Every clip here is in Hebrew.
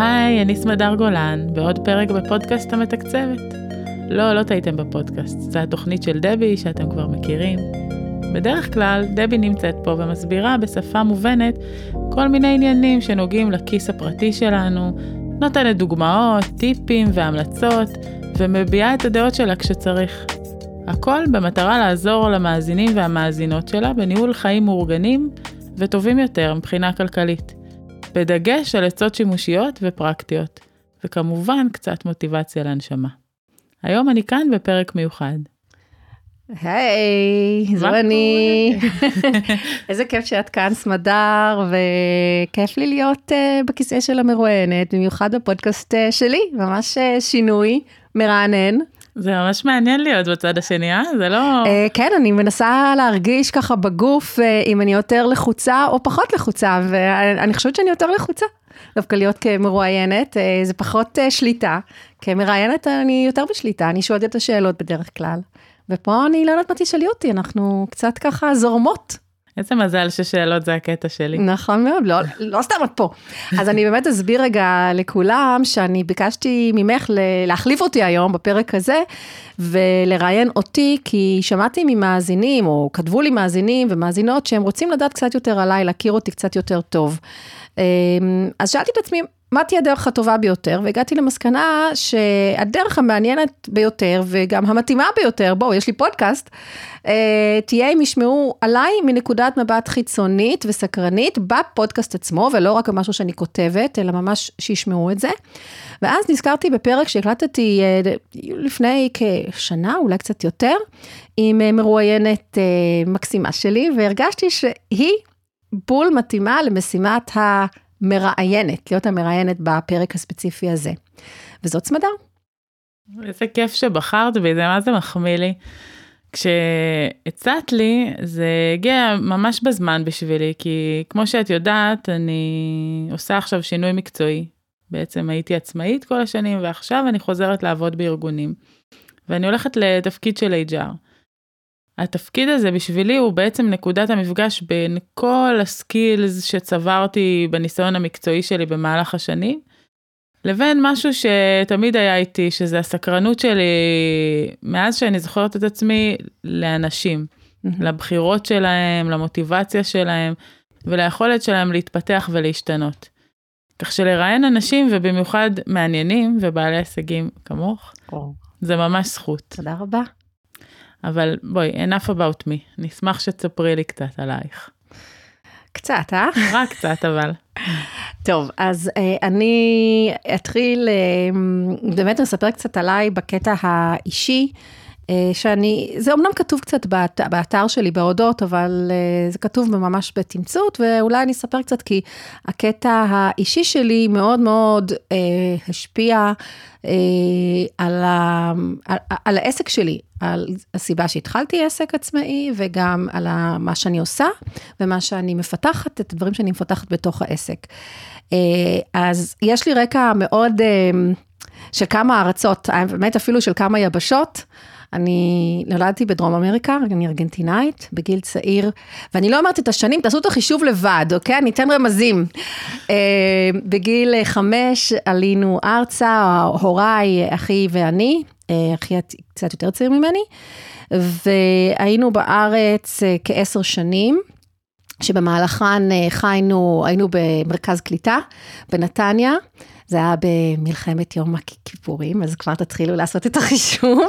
היי, אני סמדר גולן, בעוד פרק בפודקאסט המתקצבת. לא, לא טעיתם בפודקאסט, זו התוכנית של דבי שאתם כבר מכירים. בדרך כלל, דבי נמצאת פה ומסבירה בשפה מובנת כל מיני עניינים שנוגעים לכיס הפרטי שלנו, נותנת דוגמאות, טיפים והמלצות, ומביעה את הדעות שלה כשצריך. הכל במטרה לעזור למאזינים והמאזינות שלה בניהול חיים מאורגנים וטובים יותר מבחינה כלכלית. בדגש על עצות שימושיות ופרקטיות, וכמובן קצת מוטיבציה להנשמה. היום אני כאן בפרק מיוחד. היי, זו אני. איזה כיף שאת כאן, סמדר, וכיף לי להיות uh, בכיסא של המרואיינת, במיוחד בפודקאסט uh, שלי, ממש uh, שינוי מרענן. זה ממש מעניין להיות בצד השני, אה? זה לא... Uh, כן, אני מנסה להרגיש ככה בגוף uh, אם אני יותר לחוצה או פחות לחוצה, ואני חושבת שאני יותר לחוצה. דווקא להיות כמרואיינת, uh, זה פחות uh, שליטה. כמראיינת אני יותר בשליטה, אני שואלת את השאלות בדרך כלל. ופה אני לא יודעת מה תשאלי אותי, אנחנו קצת ככה זורמות. איזה מזל ששאלות זה הקטע שלי. נכון מאוד, לא, לא סתם את פה. אז אני באמת אסביר רגע לכולם שאני ביקשתי ממך להחליף אותי היום בפרק הזה ולראיין אותי, כי שמעתי ממאזינים, או כתבו לי מאזינים ומאזינות שהם רוצים לדעת קצת יותר עליי, להכיר אותי קצת יותר טוב. אמ, אז שאלתי את עצמי, מה תהיה הדרך הטובה ביותר, והגעתי למסקנה שהדרך המעניינת ביותר וגם המתאימה ביותר, בואו, יש לי פודקאסט, אה, תהיה אם ישמעו עליי מנקודת מבט חיצונית וסקרנית בפודקאסט עצמו, ולא רק משהו שאני כותבת, אלא ממש שישמעו את זה. ואז נזכרתי בפרק שהקלטתי אה, לפני כשנה, אולי קצת יותר, עם אה, מרואיינת מקסימה שלי, והרגשתי שהיא בול מתאימה למשימת ה... מראיינת, להיות המראיינת בפרק הספציפי הזה. וזאת סמדר. איזה כיף שבחרת בי, זה מה זה מחמיא לי. כשהצעת לי, זה הגיע ממש בזמן בשבילי, כי כמו שאת יודעת, אני עושה עכשיו שינוי מקצועי. בעצם הייתי עצמאית כל השנים, ועכשיו אני חוזרת לעבוד בארגונים. ואני הולכת לתפקיד של HR. התפקיד הזה בשבילי הוא בעצם נקודת המפגש בין כל הסקילס שצברתי בניסיון המקצועי שלי במהלך השנים, לבין משהו שתמיד היה איתי, שזה הסקרנות שלי מאז שאני זוכרת את עצמי לאנשים, mm-hmm. לבחירות שלהם, למוטיבציה שלהם וליכולת שלהם להתפתח ולהשתנות. כך שלראיין אנשים ובמיוחד מעניינים ובעלי הישגים כמוך, oh. זה ממש זכות. תודה רבה. אבל בואי, enough about me, נשמח שתספרי לי קצת עלייך. קצת, אה? רק קצת, אבל. טוב, אז אה, אני אתחיל אה, באמת לספר קצת עליי בקטע האישי. אה, שאני, זה אמנם כתוב קצת באת, באתר שלי בהודות, אבל אה, זה כתוב ממש בתמצות, ואולי אני אספר קצת, כי הקטע האישי שלי מאוד מאוד אה, השפיע אה, על, ה, על, על העסק שלי, על הסיבה שהתחלתי עסק עצמאי, וגם על מה שאני עושה, ומה שאני מפתחת, את הדברים שאני מפתחת בתוך העסק. אה, אז יש לי רקע מאוד... אה, של כמה ארצות, באמת אפילו של כמה יבשות. אני נולדתי בדרום אמריקה, אני ארגנטינאית, בגיל צעיר, ואני לא אומרת את השנים, תעשו את החישוב לבד, אוקיי? אני אתן רמזים. אה, בגיל חמש עלינו ארצה, הוריי, אחי ואני, אה, אחי קצת יותר צעיר ממני, והיינו בארץ אה, כעשר שנים. שבמהלכן חיינו, היינו במרכז קליטה בנתניה, זה היה במלחמת יום הכיפורים, אז כבר תתחילו לעשות את החישוב.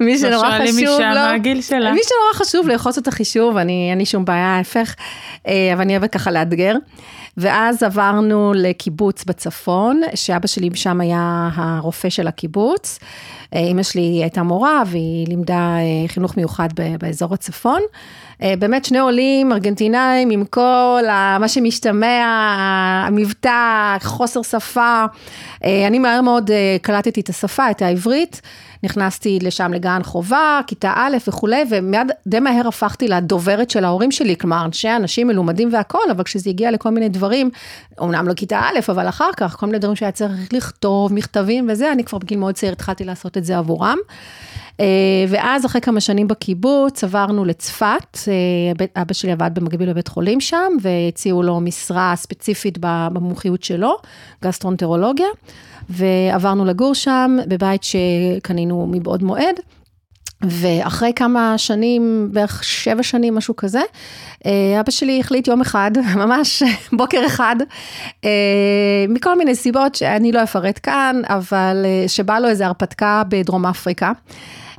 מי שנורא חשוב לו, משם הגיל שלה. מי שנורא חשוב לאחוז את החישוב, אני, אין לי שום בעיה, ההפך, אה, אבל אני אוהבת ככה לאתגר. ואז עברנו לקיבוץ בצפון, שאבא שלי שם היה הרופא של הקיבוץ. אה, אימא שלי הייתה מורה והיא לימדה אה, חינוך מיוחד באזור הצפון. אה, באמת שני עולים ארגנטינאים עם כל מה שמשתמע, המבטא, חוסר שפה. אני מהר מאוד קלטתי את השפה, את העברית. נכנסתי לשם לגן חובה, כיתה א' וכולי, ומיד די מהר הפכתי לדוברת של ההורים שלי, כלומר, אנשי אנשים מלומדים והכול, אבל כשזה הגיע לכל מיני דברים, אמנם לא כיתה א', אבל אחר כך, כל מיני דברים שהיה צריך לכתוב, מכתבים וזה, אני כבר בגיל מאוד צעיר התחלתי לעשות את זה עבורם. אה, ואז אחרי כמה שנים בקיבוץ עברנו לצפת, אה, אבא שלי עבד במקביל בבית חולים שם, והציעו לו משרה ספציפית במומחיות שלו, גסטרונטרולוגיה, ועברנו לגור שם בבית שקנינו מבעוד מועד. ואחרי כמה שנים, בערך שבע שנים, משהו כזה, אה, אבא שלי החליט יום אחד, ממש בוקר אחד, מכל מיני סיבות שאני לא אפרט כאן, אבל שבא לו איזו הרפתקה בדרום אפריקה.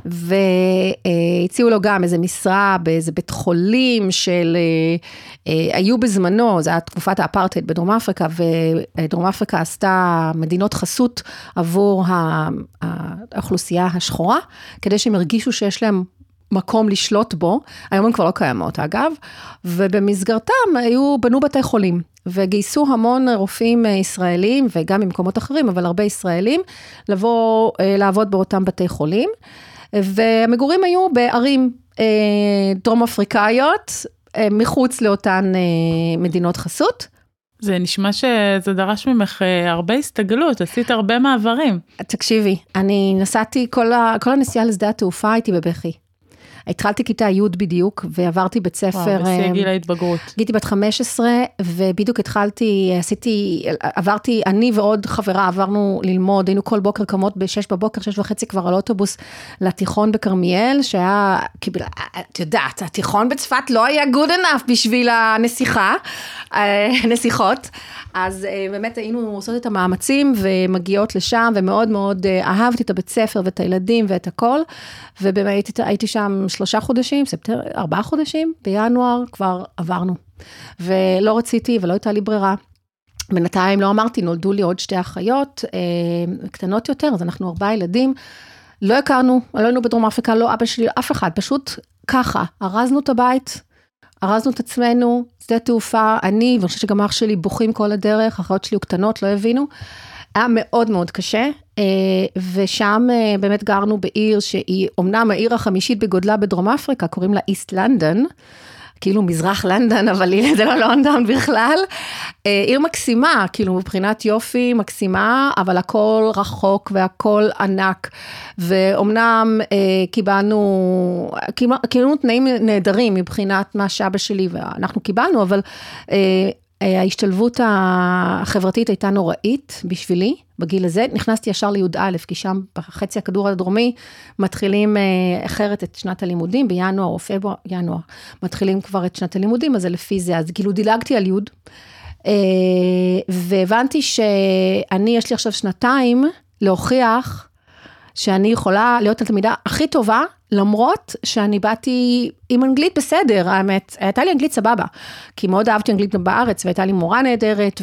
והציעו לו גם איזה משרה באיזה בית חולים של, אה, אה, היו בזמנו, זו הייתה תקופת האפרטהייד בדרום אפריקה, ודרום אפריקה עשתה מדינות חסות עבור האוכלוסייה השחורה, כדי שהם הרגישו שיש להם מקום לשלוט בו, היום הן כבר לא קיימות אגב, ובמסגרתם היו, בנו בתי חולים, וגייסו המון רופאים ישראלים, וגם ממקומות אחרים, אבל הרבה ישראלים, לבוא אה, לעבוד באותם בתי חולים. והמגורים היו בערים אה, דרום אפריקאיות, אה, מחוץ לאותן אה, מדינות חסות. זה נשמע שזה דרש ממך הרבה הסתגלות, עשית הרבה מעברים. תקשיבי, אני נסעתי, כל, ה, כל הנסיעה לשדה התעופה הייתי בבכי. התחלתי כיתה י' בדיוק, ועברתי בית ספר... וואו, בשיא גיל ההתבגרות. הייתי בת 15, ובדיוק התחלתי, עשיתי, עברתי, אני ועוד חברה עברנו ללמוד, היינו כל בוקר קמות ב-6 בבוקר, 6 וחצי כבר על אוטובוס לתיכון בכרמיאל, שהיה, כאילו, את יודעת, התיכון בצפת לא היה good enough בשביל הנסיכה, אה, נסיכות. אז אה, באמת היינו עושות את המאמצים ומגיעות לשם, ומאוד מאוד אה, אהבתי את הבית ספר ואת הילדים ואת הכל, ובאמת הייתי שם שלושה חודשים, ספטר, ארבעה חודשים, בינואר כבר עברנו. ולא רציתי ולא הייתה לי ברירה. בינתיים לא אמרתי, נולדו לי עוד שתי אחיות, אה, קטנות יותר, אז אנחנו ארבעה ילדים. לא הכרנו, לא היינו בדרום אפריקה, לא אבא שלי, אף אחד, פשוט ככה, ארזנו את הבית, ארזנו את עצמנו, שדה תעופה, אני, ואני חושבת שגם אח שלי בוכים כל הדרך, האחיות שלי היו קטנות, לא הבינו. היה מאוד מאוד קשה, אה, ושם אה, באמת גרנו בעיר שהיא אמנם העיר החמישית בגודלה בדרום אפריקה, קוראים לה איסט לנדון. כאילו מזרח לנדון, אבל זה לא לונדון בכלל. אה, עיר מקסימה, כאילו מבחינת יופי מקסימה, אבל הכל רחוק והכל ענק. ואומנם אה, קיבלנו, קיבלנו תנאים נהדרים מבחינת מה שאבא שלי ואנחנו קיבלנו, אבל אה, ההשתלבות החברתית הייתה נוראית בשבילי בגיל הזה. נכנסתי ישר לי"א, כי שם בחצי הכדור הדרומי מתחילים אה, אחרת את שנת הלימודים, בינואר או פברואר, ינואר, מתחילים כבר את שנת הלימודים, אז זה לפי זה, אז כאילו דילגתי על י', אה, והבנתי שאני, יש לי עכשיו שנתיים להוכיח שאני יכולה להיות התלמידה הכי טובה, למרות שאני באתי עם אנגלית בסדר, האמת, הייתה לי אנגלית סבבה, כי מאוד אהבתי אנגלית בארץ, והייתה לי מורה נהדרת,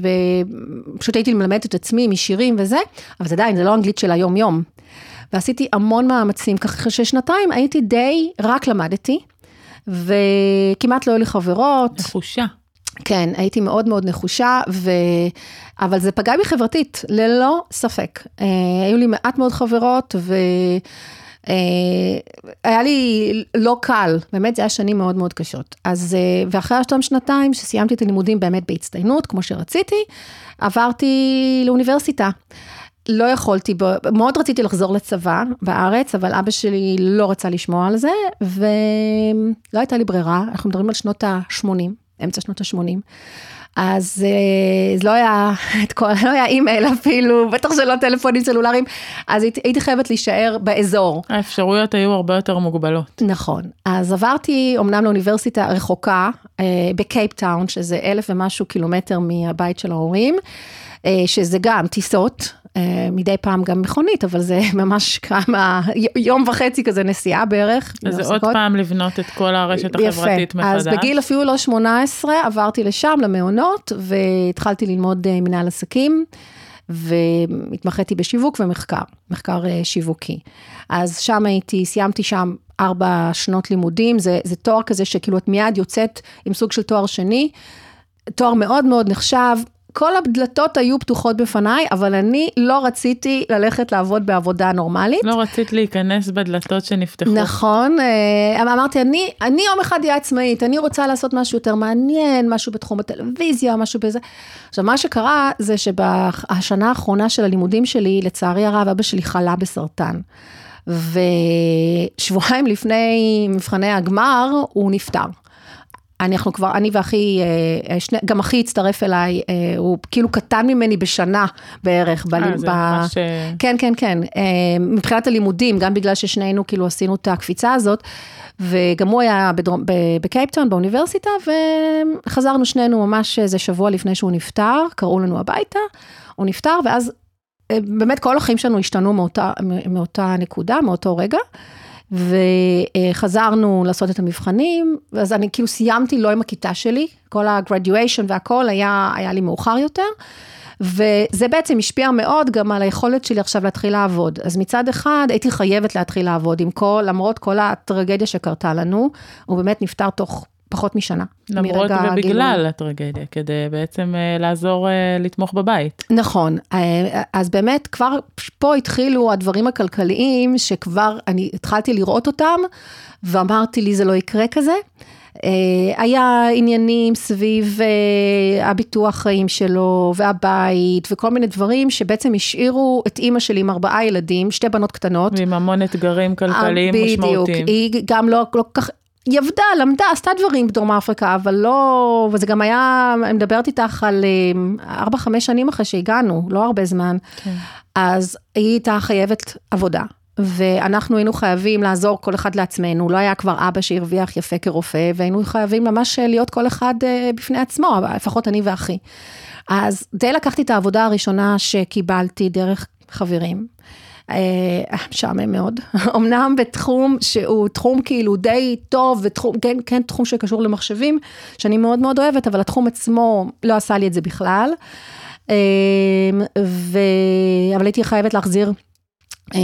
ופשוט הייתי מלמדת את עצמי משירים וזה, אבל זה עדיין, זה לא אנגלית של היום-יום. ועשיתי המון מאמצים, ככה ששנתיים הייתי די, רק למדתי, וכמעט לא היו לי חברות. נחושה. כן, הייתי מאוד מאוד נחושה, ו... אבל זה פגע בי חברתית, ללא ספק. אה, היו לי מעט מאוד חברות, והיה אה, לי לא קל, באמת זה היה שנים מאוד מאוד קשות. אז, אה, ואחרי אותם שנתיים שסיימתי את הלימודים באמת בהצטיינות, כמו שרציתי, עברתי לאוניברסיטה. לא יכולתי, מאוד רציתי לחזור לצבא בארץ, אבל אבא שלי לא רצה לשמוע על זה, ולא הייתה לי ברירה, אנחנו מדברים על שנות ה-80. אמצע שנות ה-80. אז אה, זה לא היה את כל, לא היה אימייל אפילו, בטח שלא טלפונים סלולריים, אז הייתי, הייתי חייבת להישאר באזור. האפשרויות היו הרבה יותר מוגבלות. נכון, אז עברתי אמנם לאוניברסיטה רחוקה, אה, בקייפטאון, שזה אלף ומשהו קילומטר מהבית של ההורים, אה, שזה גם טיסות, אה, מדי פעם גם מכונית, אבל זה ממש כמה, יום וחצי כזה נסיעה בערך. אז זה עוד פעם לבנות את כל הרשת החברתית מחדש. אז בגיל אפילו לא 18 עברתי לשם, למעונות, והתחלתי ללמוד אה, מנהל עסקים. והתמחיתי בשיווק ומחקר, מחקר אה, שיווקי. אז שם הייתי, סיימתי שם ארבע שנות לימודים, זה, זה תואר כזה שכאילו את מיד יוצאת עם סוג של תואר שני, תואר מאוד מאוד נחשב, כל הדלתות היו פתוחות בפניי, אבל אני לא רציתי ללכת לעבוד בעבודה נורמלית. לא רצית להיכנס בדלתות שנפתחו. נכון, אה, אמרתי, אני, אני יום אחד אהיה עצמאית, אני רוצה לעשות משהו יותר מעניין, משהו בתחום הטלוויזיה, משהו בזה. עכשיו, מה שקרה זה שבשנה האחרונה של הלימודים שלי, לצערי הרב, אבא שלי חלה בסרטן. ושבועיים לפני מבחני הגמר, הוא נפטר. אנחנו כבר, אני ואחי, אה, אה, שני, גם אחי הצטרף אליי, אה, הוא כאילו קטן ממני בשנה בערך. אה, זה ממש... כן, כן, כן. מבחינת הלימודים, גם בגלל ששנינו כאילו עשינו את הקפיצה הזאת, וגם הוא היה בדרום, בקייפטון, באוניברסיטה, וחזרנו שנינו ממש איזה שבוע לפני שהוא נפטר, קראו לנו הביתה, הוא נפטר, ואז באמת כל החיים שלנו השתנו מאותה, מאותה נקודה, מאותו רגע. וחזרנו לעשות את המבחנים, ואז אני כאילו סיימתי לא עם הכיתה שלי, כל ה-graduation והכל היה, היה לי מאוחר יותר, וזה בעצם השפיע מאוד גם על היכולת שלי עכשיו להתחיל לעבוד. אז מצד אחד הייתי חייבת להתחיל לעבוד עם כל, למרות כל הטרגדיה שקרתה לנו, הוא באמת נפטר תוך פחות משנה. למרות ובגלל. הטרגדיה, כדי בעצם uh, לעזור uh, לתמוך בבית. נכון, uh, אז באמת כבר פה התחילו הדברים הכלכליים שכבר אני התחלתי לראות אותם, ואמרתי לי זה לא יקרה כזה. היה עניינים סביב הביטוח חיים שלו והבית וכל מיני דברים שבעצם השאירו את אימא שלי עם ארבעה ילדים, שתי בנות קטנות. ועם המון אתגרים כלכליים בדיוק, משמעותיים. בדיוק, היא גם לא, לא כך היא עבדה, למדה, עשתה דברים בדרום אפריקה, אבל לא, וזה גם היה, אני מדברת איתך על 4-5 אה, שנים אחרי שהגענו, לא הרבה זמן. כן. אז היא הייתה חייבת עבודה. ואנחנו היינו חייבים לעזור כל אחד לעצמנו, לא היה כבר אבא שהרוויח יפה כרופא, והיינו חייבים ממש להיות כל אחד אה, בפני עצמו, לפחות אני ואחי. אז די לקחתי את העבודה הראשונה שקיבלתי דרך חברים. אה, משעמם מאוד. אמנם בתחום שהוא תחום כאילו די טוב, ותחום, כן, כן תחום שקשור למחשבים, שאני מאוד מאוד אוהבת, אבל התחום עצמו לא עשה לי את זה בכלל. אה, ו... אבל הייתי חייבת להחזיר אה,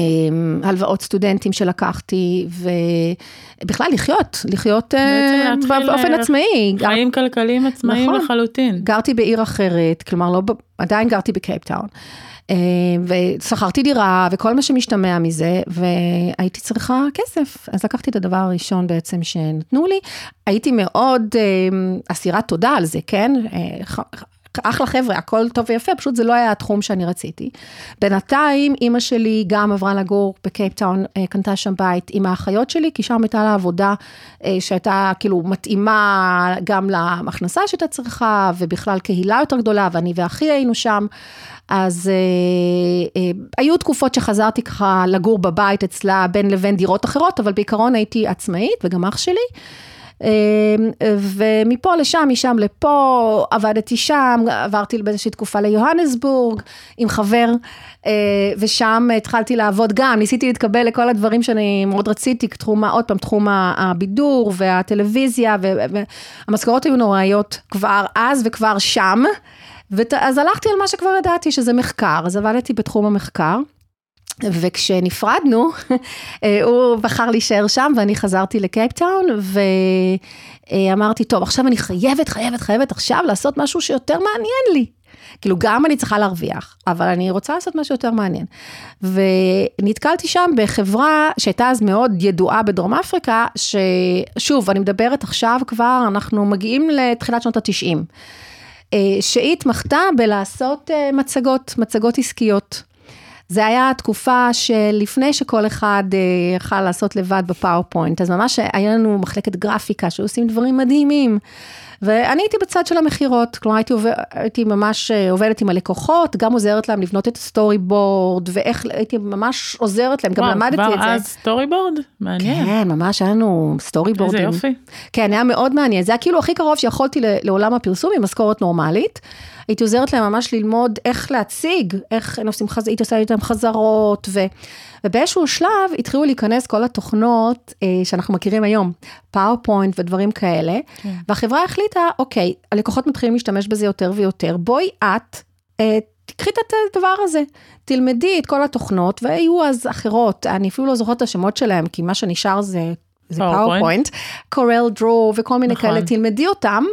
הלוואות סטודנטים שלקחתי, ובכלל לחיות, לחיות באופן עצמאי. חיים כלכליים עצמאיים נכון, לחלוטין. גרתי בעיר אחרת, כלומר לא, עדיין גרתי בקייפטאון. אה, ושכרתי דירה וכל מה שמשתמע מזה, והייתי צריכה כסף. אז לקחתי את הדבר הראשון בעצם שנתנו לי. הייתי מאוד אה, אסירת תודה על זה, כן? אה, אחלה חבר'ה, הכל טוב ויפה, פשוט זה לא היה התחום שאני רציתי. בינתיים, אימא שלי גם עברה לגור בקייפטאון, קנתה שם בית עם האחיות שלי, כי שם הייתה לה עבודה שהייתה כאילו מתאימה גם להכנסה שהייתה צריכה, ובכלל קהילה יותר גדולה, ואני ואחי היינו שם. אז אה, אה, היו תקופות שחזרתי ככה לגור בבית אצלה בין לבין דירות אחרות, אבל בעיקרון הייתי עצמאית וגם אח שלי. אה, ומפה לשם, משם לפה, עבדתי שם, עברתי באיזושהי תקופה ליוהנסבורג עם חבר, אה, ושם התחלתי לעבוד גם, ניסיתי להתקבל לכל הדברים שאני מאוד רציתי, תחום, עוד פעם, תחום הבידור והטלוויזיה, והמשכורות היו נוראיות כבר אז וכבר שם. אז הלכתי על מה שכבר ידעתי, שזה מחקר, אז עבדתי בתחום המחקר. וכשנפרדנו, אה, הוא בחר להישאר שם ואני חזרתי לקייפטאון ואמרתי, טוב, עכשיו אני חייבת, חייבת, חייבת עכשיו לעשות משהו שיותר מעניין לי. כאילו, גם אני צריכה להרוויח, אבל אני רוצה לעשות משהו יותר מעניין. ונתקלתי שם בחברה שהייתה אז מאוד ידועה בדרום אפריקה, ששוב, אני מדברת עכשיו כבר, אנחנו מגיעים לתחילת שנות התשעים. אה, שהיא התמחתה בלעשות אה, מצגות, מצגות עסקיות. זה היה תקופה שלפני שכל אחד אה, יכל לעשות לבד בפאורפוינט, אז ממש היה לנו מחלקת גרפיקה שעושים דברים מדהימים. ואני הייתי בצד של המכירות, כלומר הייתי, עובד, הייתי ממש אה, עובדת עם הלקוחות, גם עוזרת להם לבנות את ה storyboard, ואיך הייתי ממש עוזרת להם, וואו, גם למדתי את זה. כבר אז storyboard? מעניין. כן, ממש היה לנו storyboard ים. איזה יופי. כן, היה מאוד מעניין, זה היה כאילו הכי קרוב שיכולתי לעולם הפרסום עם משכורת נורמלית. הייתי עוזרת להם ממש ללמוד איך להציג, איך הם עושים חזרות, הייתי עושה איתם חזרות, ו... ובאיזשהו שלב התחילו להיכנס כל התוכנות אה, שאנחנו מכירים היום, PowerPoint ודברים כאלה, כן. והחברה החליטה, אוקיי, הלקוחות מתחילים להשתמש בזה יותר ויותר, בואי את, אה, תקחי את הדבר הזה, תלמדי את כל התוכנות, והיו אז אחרות, אני אפילו לא זוכרת את השמות שלהם, כי מה שנשאר זה זה PowerPoint. PowerPoint, CorelDRAW וכל מיני נכון. כאלה, תלמדי אותם,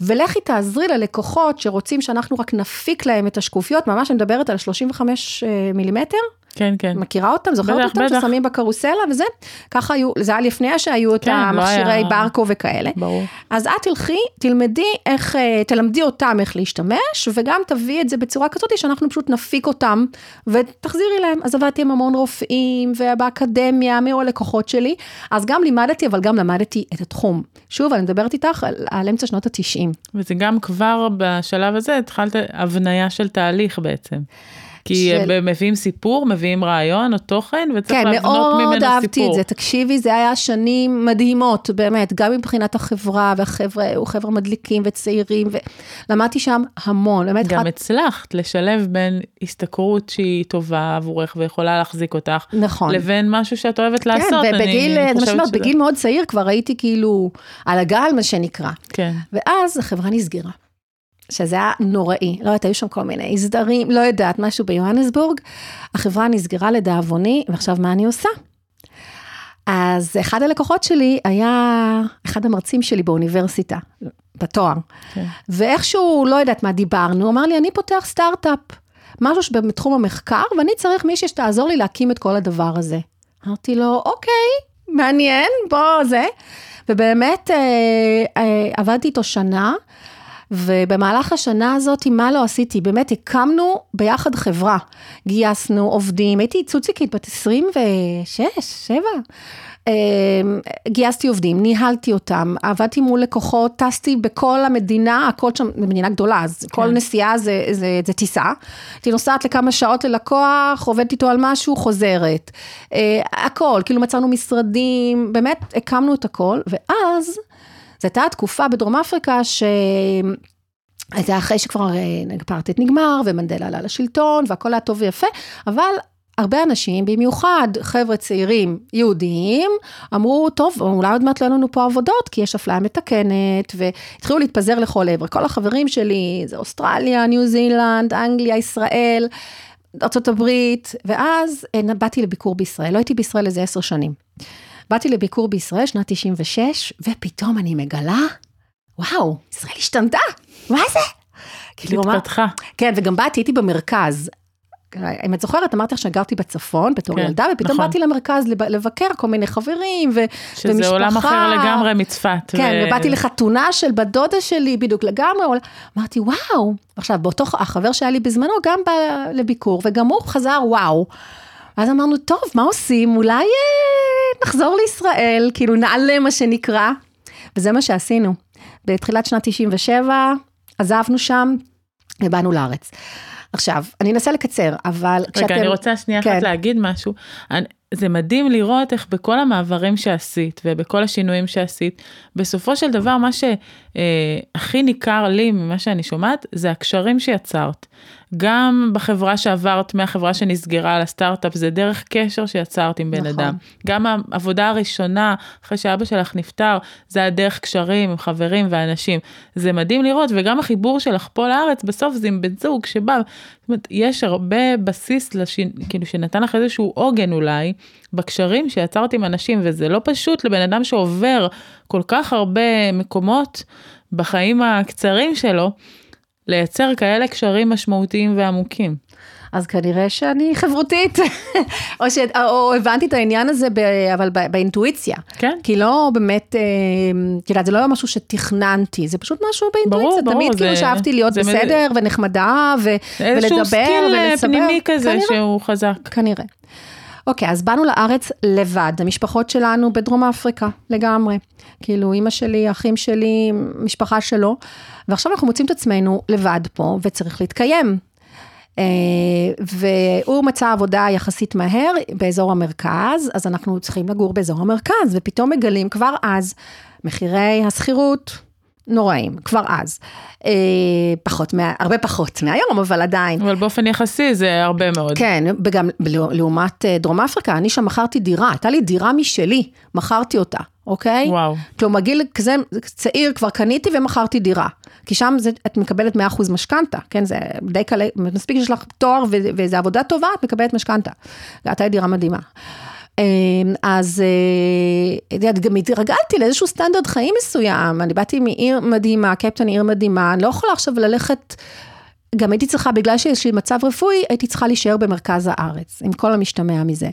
ולכי תעזרי ללקוחות שרוצים שאנחנו רק נפיק להם את השקופיות, ממש אני מדברת על 35 אה, מילימטר, כן, כן. מכירה אותם, זוכרת בטח, אותם, בטח. ששמים בקרוסלה וזה, ככה היו, זה היה לפני שהיו את כן, לא המכשירי היה- ברקו וכאלה. ברור. אז את תלכי, תלמדי איך, אה, תלמדי אותם איך להשתמש, וגם תביאי את זה בצורה כזאת שאנחנו פשוט נפיק אותם, ותחזירי להם. אז עבדתי עם המון רופאים, ובאקדמיה, מי הלקוחות שלי, אז גם לימדתי, אבל גם למדתי את התחום. שוב, אני מדברת איתך על, על אמצע שנות ה-90. וזה גם כבר בשלב הזה התחלת הבניה של תהליך בעצם. כי של- של... מביאים סיפור, מביאים רעיון או תוכן, וצריך כן, להבנות ממנו מאוד סיפור. אהבתי את זה, תקשיבי, זה היה שנים מדהימות, באמת, גם מבחינת החברה, והחבר'ה היו חבר'ה מדליקים וצעירים, ולמדתי שם המון, באמת, גם אחת- הצלחת לשלב בין השתכרות שהיא טובה עבורך ויכולה להחזיק אותך, נכון. לבין משהו שאת אוהבת לעשות. כן, אני ובגיל, מה חושבת שזה- בגיל מאוד צעיר כבר הייתי כאילו על הגל, מה שנקרא. כן. ואז החברה נסגרה. שזה היה נוראי, לא יודעת, היו שם כל מיני סדרים, לא יודעת, משהו ביוהנסבורג. החברה נסגרה לדאבוני, ועכשיו מה אני עושה? אז אחד הלקוחות שלי היה אחד המרצים שלי באוניברסיטה, בתואר. כן. ואיכשהו, לא יודעת מה דיברנו, הוא אמר לי, אני פותח סטארט-אפ, משהו שבתחום המחקר, ואני צריך מישהי שתעזור לי להקים את כל הדבר הזה. אמרתי לו, אוקיי, מעניין, בוא זה. ובאמת, אה, אה, עבדתי איתו שנה, ובמהלך השנה הזאת, מה לא עשיתי? באמת הקמנו ביחד חברה. גייסנו עובדים, הייתי צוציקית בת 26, 7. גייסתי עובדים, ניהלתי אותם, עבדתי מול לקוחות, טסתי בכל המדינה, הכל שם, זו מדינה גדולה, אז כל נסיעה זה, זה, זה טיסה. הייתי נוסעת לכמה שעות ללקוח, עובדת איתו על משהו, חוזרת. אה, הכל, כאילו מצאנו משרדים, באמת הקמנו את הכל, ואז, זו הייתה תקופה בדרום אפריקה ש... זה אחרי שכבר אה, אפרטהייד נגמר, ומנדלה עלה לשלטון, והכל היה טוב ויפה, אבל הרבה אנשים, במיוחד חבר'ה צעירים יהודיים, אמרו, טוב, אולי עוד מעט לא יהיו לנו פה עבודות, כי יש אפליה מתקנת, והתחילו להתפזר לכל עבר. כל החברים שלי, זה אוסטרליה, ניו זילנד, אנגליה, ישראל, ארה"ב, ואז אה, באתי לביקור בישראל, לא הייתי בישראל איזה עשר שנים. באתי לביקור בישראל, שנת 96, ופתאום אני מגלה, וואו, ישראל השתנתה, מה זה? כאילו, התפתחה. כן, וגם באתי, הייתי במרכז. אם את זוכרת, אמרתי לך שגרתי בצפון בתור כן, ילדה, ופתאום נכון. באתי למרכז לב- לבקר כל מיני חברים ו- שזה ומשפחה. עולם אחר לגמרי מצפת. כן, ו- ובאתי לחתונה של בת דודה שלי, בדיוק לגמרי, אמרתי, וואו. עכשיו, באותו, החבר שהיה לי בזמנו גם בא לביקור, וגם הוא חזר, וואו. אז אמרנו, טוב, מה עושים? אולי אה, נחזור לישראל, כאילו נעלה מה שנקרא. וזה מה שעשינו. בתחילת שנת 97, עזבנו שם, ובאנו לארץ. עכשיו, אני אנסה לקצר, אבל רגע, אני רוצה שנייה כן. אחת להגיד משהו. אני- זה מדהים לראות איך בכל המעברים שעשית ובכל השינויים שעשית, בסופו של דבר מה שהכי ניכר לי ממה שאני שומעת, זה הקשרים שיצרת. גם בחברה שעברת מהחברה שנסגרה לסטארט-אפ, זה דרך קשר שיצרת עם בן נכון. אדם. גם העבודה הראשונה, אחרי שאבא שלך נפטר, זה היה דרך קשרים עם חברים ואנשים. זה מדהים לראות, וגם החיבור שלך פה לארץ, בסוף זה עם בן זוג שבא, זאת אומרת, יש הרבה בסיס, לשין, כאילו שנתן לך איזשהו עוגן אולי, בקשרים שיצרת עם אנשים, וזה לא פשוט לבן אדם שעובר כל כך הרבה מקומות בחיים הקצרים שלו, לייצר כאלה קשרים משמעותיים ועמוקים. אז כנראה שאני חברותית, או, ש... או הבנתי את העניין הזה, ב... אבל ב... באינטואיציה. כן? כי לא באמת, אה, את יודעת, זה לא היה משהו שתכננתי, זה פשוט משהו באינטואיציה. ברור, ברור, תמיד זה- כאילו שאהבתי להיות זה מד- בסדר ונחמדה, ו... איזשהו survival skill אה. פנימי כזה כנראה. שהוא חזק. כנראה. אוקיי, אז באנו לארץ לבד, המשפחות שלנו בדרום אפריקה, לגמרי. כאילו, אימא שלי, אחים שלי, משפחה שלו, ועכשיו אנחנו מוצאים את עצמנו לבד פה, וצריך להתקיים. אה, והוא מצא עבודה יחסית מהר באזור המרכז, אז אנחנו צריכים לגור באזור המרכז, ופתאום מגלים כבר אז מחירי השכירות נוראים, כבר אז. אה, פחות, מה, הרבה פחות מהיום, אבל עדיין. אבל באופן יחסי זה הרבה מאוד. כן, וגם לעומת אה, דרום אפריקה, אני שם מכרתי דירה, הייתה לי דירה משלי, מכרתי אותה, אוקיי? וואו. כלומר, גיל כזה צעיר כבר קניתי ומכרתי דירה. כי שם זה, את מקבלת 100% משכנתה, כן? זה די קלה, מספיק שיש לך תואר ו- ואיזו עבודה טובה, את מקבלת משכנתה. לי דירה מדהימה. אז את יודעת, גם התרגלתי לאיזשהו סטנדרט חיים מסוים, אני באתי מעיר מדהימה, קפטן עיר מדהימה, אני לא יכולה עכשיו ללכת... גם הייתי צריכה, בגלל שיש לי מצב רפואי, הייתי צריכה להישאר במרכז הארץ, עם כל המשתמע מזה.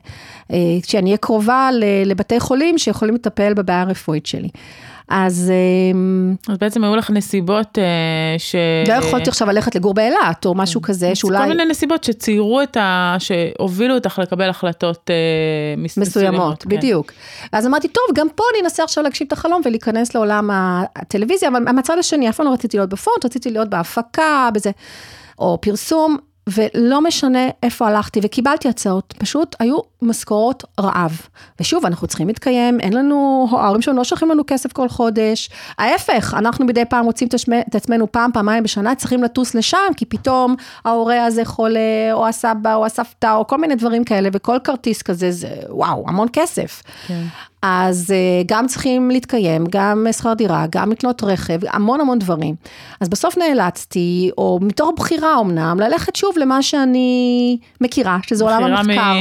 כשאני אהיה קרובה לבתי חולים שיכולים לטפל בבעיה הרפואית שלי. אז... אז בעצם היו לך נסיבות ש... לא יכולתי עכשיו ללכת לגור באילת, או משהו כזה, שאולי... כל מיני נסיבות שציירו את ה... שהובילו אותך לקבל החלטות מסוימות. מסוימות, בדיוק. אז אמרתי, טוב, גם פה אני אנסה עכשיו להגשים את החלום ולהיכנס לעולם הטלוויזיה, אבל מהצד השני, אף פעם לא רציתי להיות בפונט, רציתי להיות בהפקה, בזה, או פרסום. ולא משנה איפה הלכתי, וקיבלתי הצעות, פשוט היו משכורות רעב. ושוב, אנחנו צריכים להתקיים, אין לנו, ההורים שלנו לא שולחים לנו כסף כל חודש. ההפך, אנחנו מדי פעם מוצאים את עצמנו פעם, פעמיים בשנה, צריכים לטוס לשם, כי פתאום ההורה הזה חולה, או הסבא, או הסבתא, או כל מיני דברים כאלה, וכל כרטיס כזה, זה וואו, המון כסף. כן. אז גם צריכים להתקיים, גם שכר דירה, גם לקנות רכב, המון המון דברים. אז בסוף נאלצתי, או מתוך בחירה אמנם, ללכת שוב למה שאני מכירה, שזה עולם המחקר. בחירה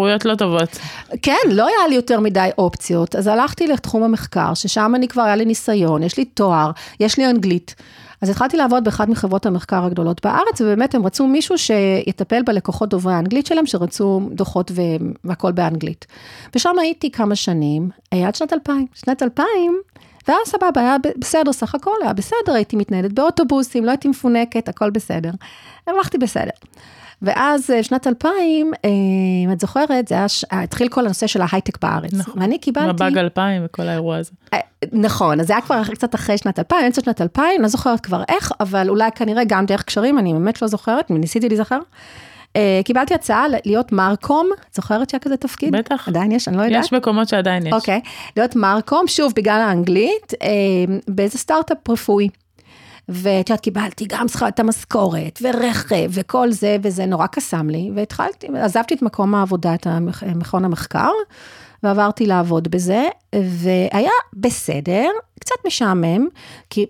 מאפשרויות לא טובות. כן, לא היה לי יותר מדי אופציות, אז הלכתי לתחום המחקר, ששם אני כבר היה לי ניסיון, יש לי תואר, יש לי אנגלית. אז התחלתי לעבוד באחת מחברות המחקר הגדולות בארץ, ובאמת הם רצו מישהו שיטפל בלקוחות דוברי האנגלית שלהם, שרצו דוחות והכל באנגלית. ושם הייתי כמה שנים, עד שנת 2000. שנת 2000, והיה סבבה, היה בסדר סך הכל, היה בסדר, הייתי מתנהלת באוטובוסים, לא הייתי מפונקת, הכל בסדר. הלכתי בסדר. ואז אה, שנת 2000, אה, אם את זוכרת, זה היה, התחיל כל הנושא של ההייטק בארץ. נכון. ואני קיבלתי... מב"ג 2000 וכל האירוע הזה. אה, נכון, אז זה היה כבר קצת אחרי שנת 2000, אמצע שנת 2000, לא זוכרת כבר איך, אבל אולי כנראה גם דרך קשרים, אני באמת לא זוכרת, ניסיתי להיזכר. קיבלתי הצעה להיות מרקום, זוכרת שהיה כזה תפקיד? בטח. עדיין יש, אני לא יודעת. יש מקומות שעדיין יש. אוקיי, להיות מרקום, שוב, בגלל האנגלית, באיזה סטארט-אפ רפואי. ואת יודעת, קיבלתי גם את המשכורת, ורכב, וכל זה, וזה נורא קסם לי, והתחלתי, עזבתי את מקום העבודה, את מכון המחקר, ועברתי לעבוד בזה, והיה בסדר, קצת משעמם, כי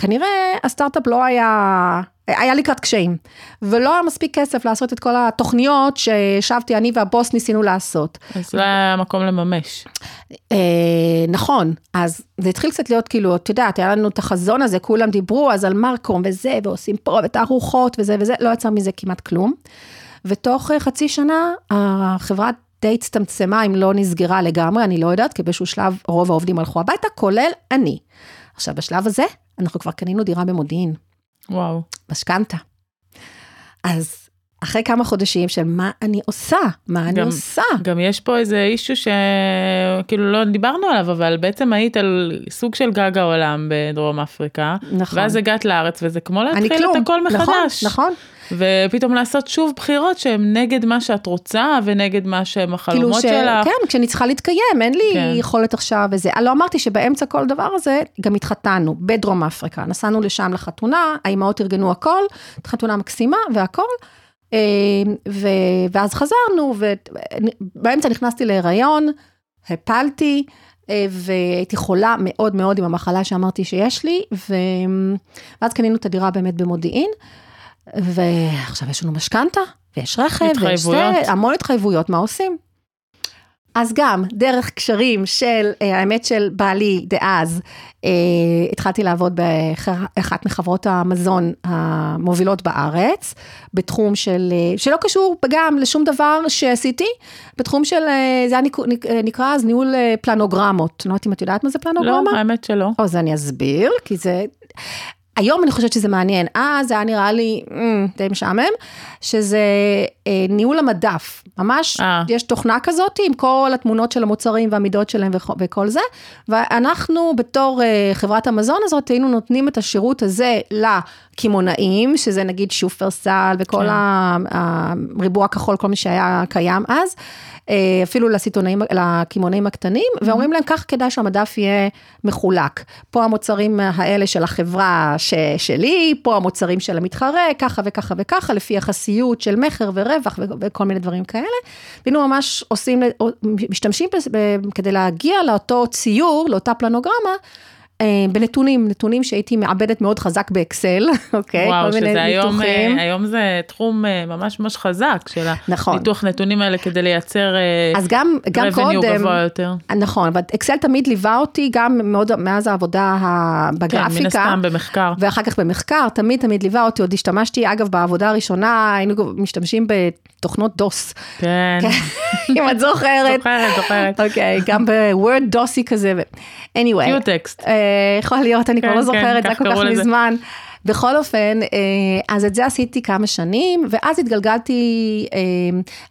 כנראה הסטארט-אפ לא היה היה לקראת קשיים, ולא היה מספיק כסף לעשות את כל התוכניות שישבתי אני והבוס ניסינו לעשות. אז לא היה מקום לממש. אה, נכון, אז זה התחיל קצת להיות כאילו, את יודעת, היה לנו את החזון הזה, כולם דיברו אז על מרקום וזה, ועושים פה ותערוכות וזה וזה, לא יצא מזה כמעט כלום. ותוך אה, חצי שנה החברה די הצטמצמה, אם לא נסגרה לגמרי, אני לא יודעת, כי באיזשהו שלב רוב העובדים הלכו הביתה, כולל אני. עכשיו, בשלב הזה, אנחנו כבר קנינו דירה במודיעין. וואו. משכנתה. אז אחרי כמה חודשים של מה אני עושה, מה גם, אני עושה. גם יש פה איזה אישו שכאילו לא דיברנו עליו, אבל בעצם היית על סוג של גג העולם בדרום אפריקה. נכון. ואז הגעת לארץ וזה כמו להתחיל את הכל מחדש. נכון, נכון. ופתאום לעשות שוב בחירות שהן נגד מה שאת רוצה ונגד מה שהם החלומות כאילו ש... שלך. כן, כשאני צריכה להתקיים, אין לי כן. יכולת עכשיו וזה. לא אמרתי שבאמצע כל דבר הזה גם התחתנו בדרום אפריקה. נסענו לשם לחתונה, האימהות ארגנו הכל, חתונה מקסימה והכל. אה, ו... ואז חזרנו, ובאמצע נכנסתי להיריון, הפלתי. אה, והייתי חולה מאוד מאוד עם המחלה שאמרתי שיש לי, ו... ואז קנינו את הדירה באמת במודיעין. ועכשיו יש לנו משכנתה, ויש רכב, ויש זה, המון התחייבויות, מה עושים? אז גם דרך קשרים של, אה, האמת של בעלי דאז, אה, התחלתי לעבוד באחת מחברות המזון המובילות בארץ, בתחום של, אה, שלא קשור גם לשום דבר שעשיתי, בתחום של, זה היה נקרא אז ניהול פלנוגרמות. לא יודעת אם את יודעת מה זה פלנוגרמה? לא, האמת שלא. אז אני אסביר, כי זה... היום אני חושבת שזה מעניין, אז זה היה נראה לי mm, די משעמם, שזה אה, ניהול המדף, ממש אה. יש תוכנה כזאת עם כל התמונות של המוצרים והמידות שלהם וכ, וכל זה, ואנחנו בתור אה, חברת המזון הזאת היינו נותנים את השירות הזה לקמעונאים, שזה נגיד שופרסל וכל כן. הריבוע הכחול, כל מי שהיה קיים אז. אה, אפילו לסיטונאים, לקמעונאים הקטנים, mm-hmm. ואומרים להם, כך כדאי שהמדף יהיה מחולק. פה המוצרים האלה של החברה ש, שלי, פה המוצרים של המתחרה, ככה וככה וככה, לפי יחסיות של מכר ורווח וכל מיני דברים כאלה. והיינו ממש עושים, משתמשים כדי להגיע לאותו ציור, לאותה פלנוגרמה, בנתונים, נתונים שהייתי מעבדת מאוד חזק באקסל, אוקיי? וואו, שזה היום. אה, היום זה תחום אה, ממש ממש חזק של נכון. הניתוח נתונים האלה כדי לייצר אה, אז גם, גם קודם, גבוה יותר. נכון, אבל אקסל תמיד ליווה אותי גם מאוד מאז העבודה ה- כן, בגרפיקה. מן הסתם במחקר. ואחר כך במחקר, תמיד תמיד ליווה אותי, עוד השתמשתי, אגב, בעבודה הראשונה, היינו משתמשים בתוכנות דוס, כן, אם את זוכרת. זוכרת, זוכרת. אוקיי, גם בוורד דוסי כזה, anyway. קיוטקסט. יכול להיות, אני כבר כן, לא כן, זוכרת, זה היה כל כך. מזמן. בכל אופן, אה, אז את זה עשיתי כמה שנים, ואז התגלגלתי, אה,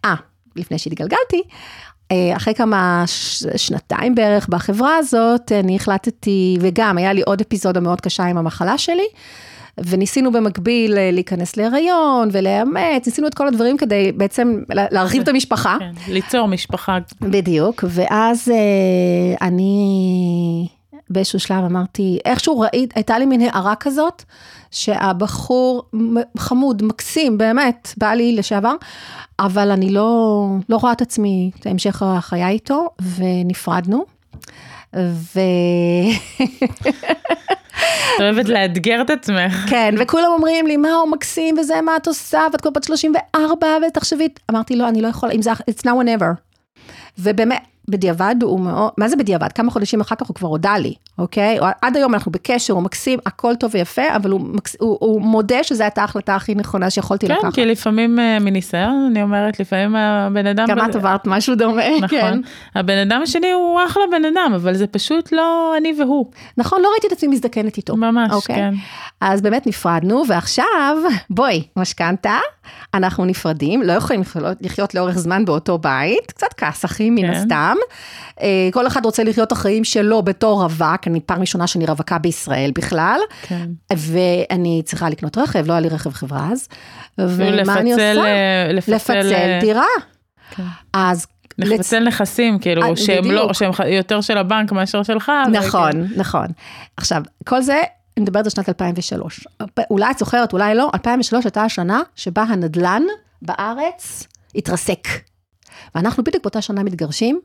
אה, לפני שהתגלגלתי, אה, אחרי כמה שנתיים בערך בחברה הזאת, אני החלטתי, וגם היה לי עוד אפיזודה מאוד קשה עם המחלה שלי, וניסינו במקביל להיכנס להיריון ולאמץ, ניסינו את כל הדברים כדי בעצם לה- להרחיב את המשפחה. כן, ליצור משפחה. בדיוק, ואז אני באיזשהו שלב אמרתי, איכשהו ראית, הייתה לי מין הערה כזאת, שהבחור חמוד, מקסים, באמת, בעלי לשעבר, אבל אני לא, לא רואה את עצמי, את המשך החיי איתו, ונפרדנו. ו... את אוהבת לאתגר את עצמך. כן, וכולם אומרים לי, מה הוא מקסים, וזה, מה את עושה, ואת כבר בת 34, ותחשבי, אמרתי, לא, אני לא יכולה, אם זה, it's now or never. ובאמת, בדיעבד הוא מאוד, מה זה בדיעבד? כמה חודשים אחר כך הוא כבר הודה לי, אוקיי? עד היום אנחנו בקשר, הוא מקסים, הכל טוב ויפה, אבל הוא, מקס, הוא, הוא מודה שזו הייתה ההחלטה הכי נכונה שיכולתי כן, לקחת. כי לפעמים אה, מניסיון, אני אומרת, לפעמים הבן אדם... גם את עברת משהו דומה, כן. נכון. הבן אדם השני הוא אחלה בן אדם, אבל זה פשוט לא אני והוא. נכון, לא ראיתי את עצמי מזדקנת איתו. ממש, אוקיי? כן. אז באמת נפרדנו, ועכשיו, בואי, משכנתה, אנחנו נפרדים, לא יכולים לחיות, לחיות לאורך זמן באותו בית, קצת כסחים מן כן. הסתם. אה, כל אחד רוצה לחיות את החיים שלו בתור רווק, אני פעם ראשונה שאני רווקה בישראל בכלל, כן. ואני צריכה לקנות רכב, לא היה לי רכב חברה אז, ומה אני עושה? אה, לפצל, לפצל אה, דירה. כן. אז... לצ- לפצל נכסים, אה, כאילו, שהם לא, בדיוק. שהם ח- יותר של הבנק מאשר שלך. אבל נכון, כן. נכון. עכשיו, כל זה, אני מדברת על שנת 2003. אולי את זוכרת, אולי לא, 2003 הייתה השנה שבה הנדלן בארץ התרסק. ואנחנו בדיוק באותה שנה מתגרשים.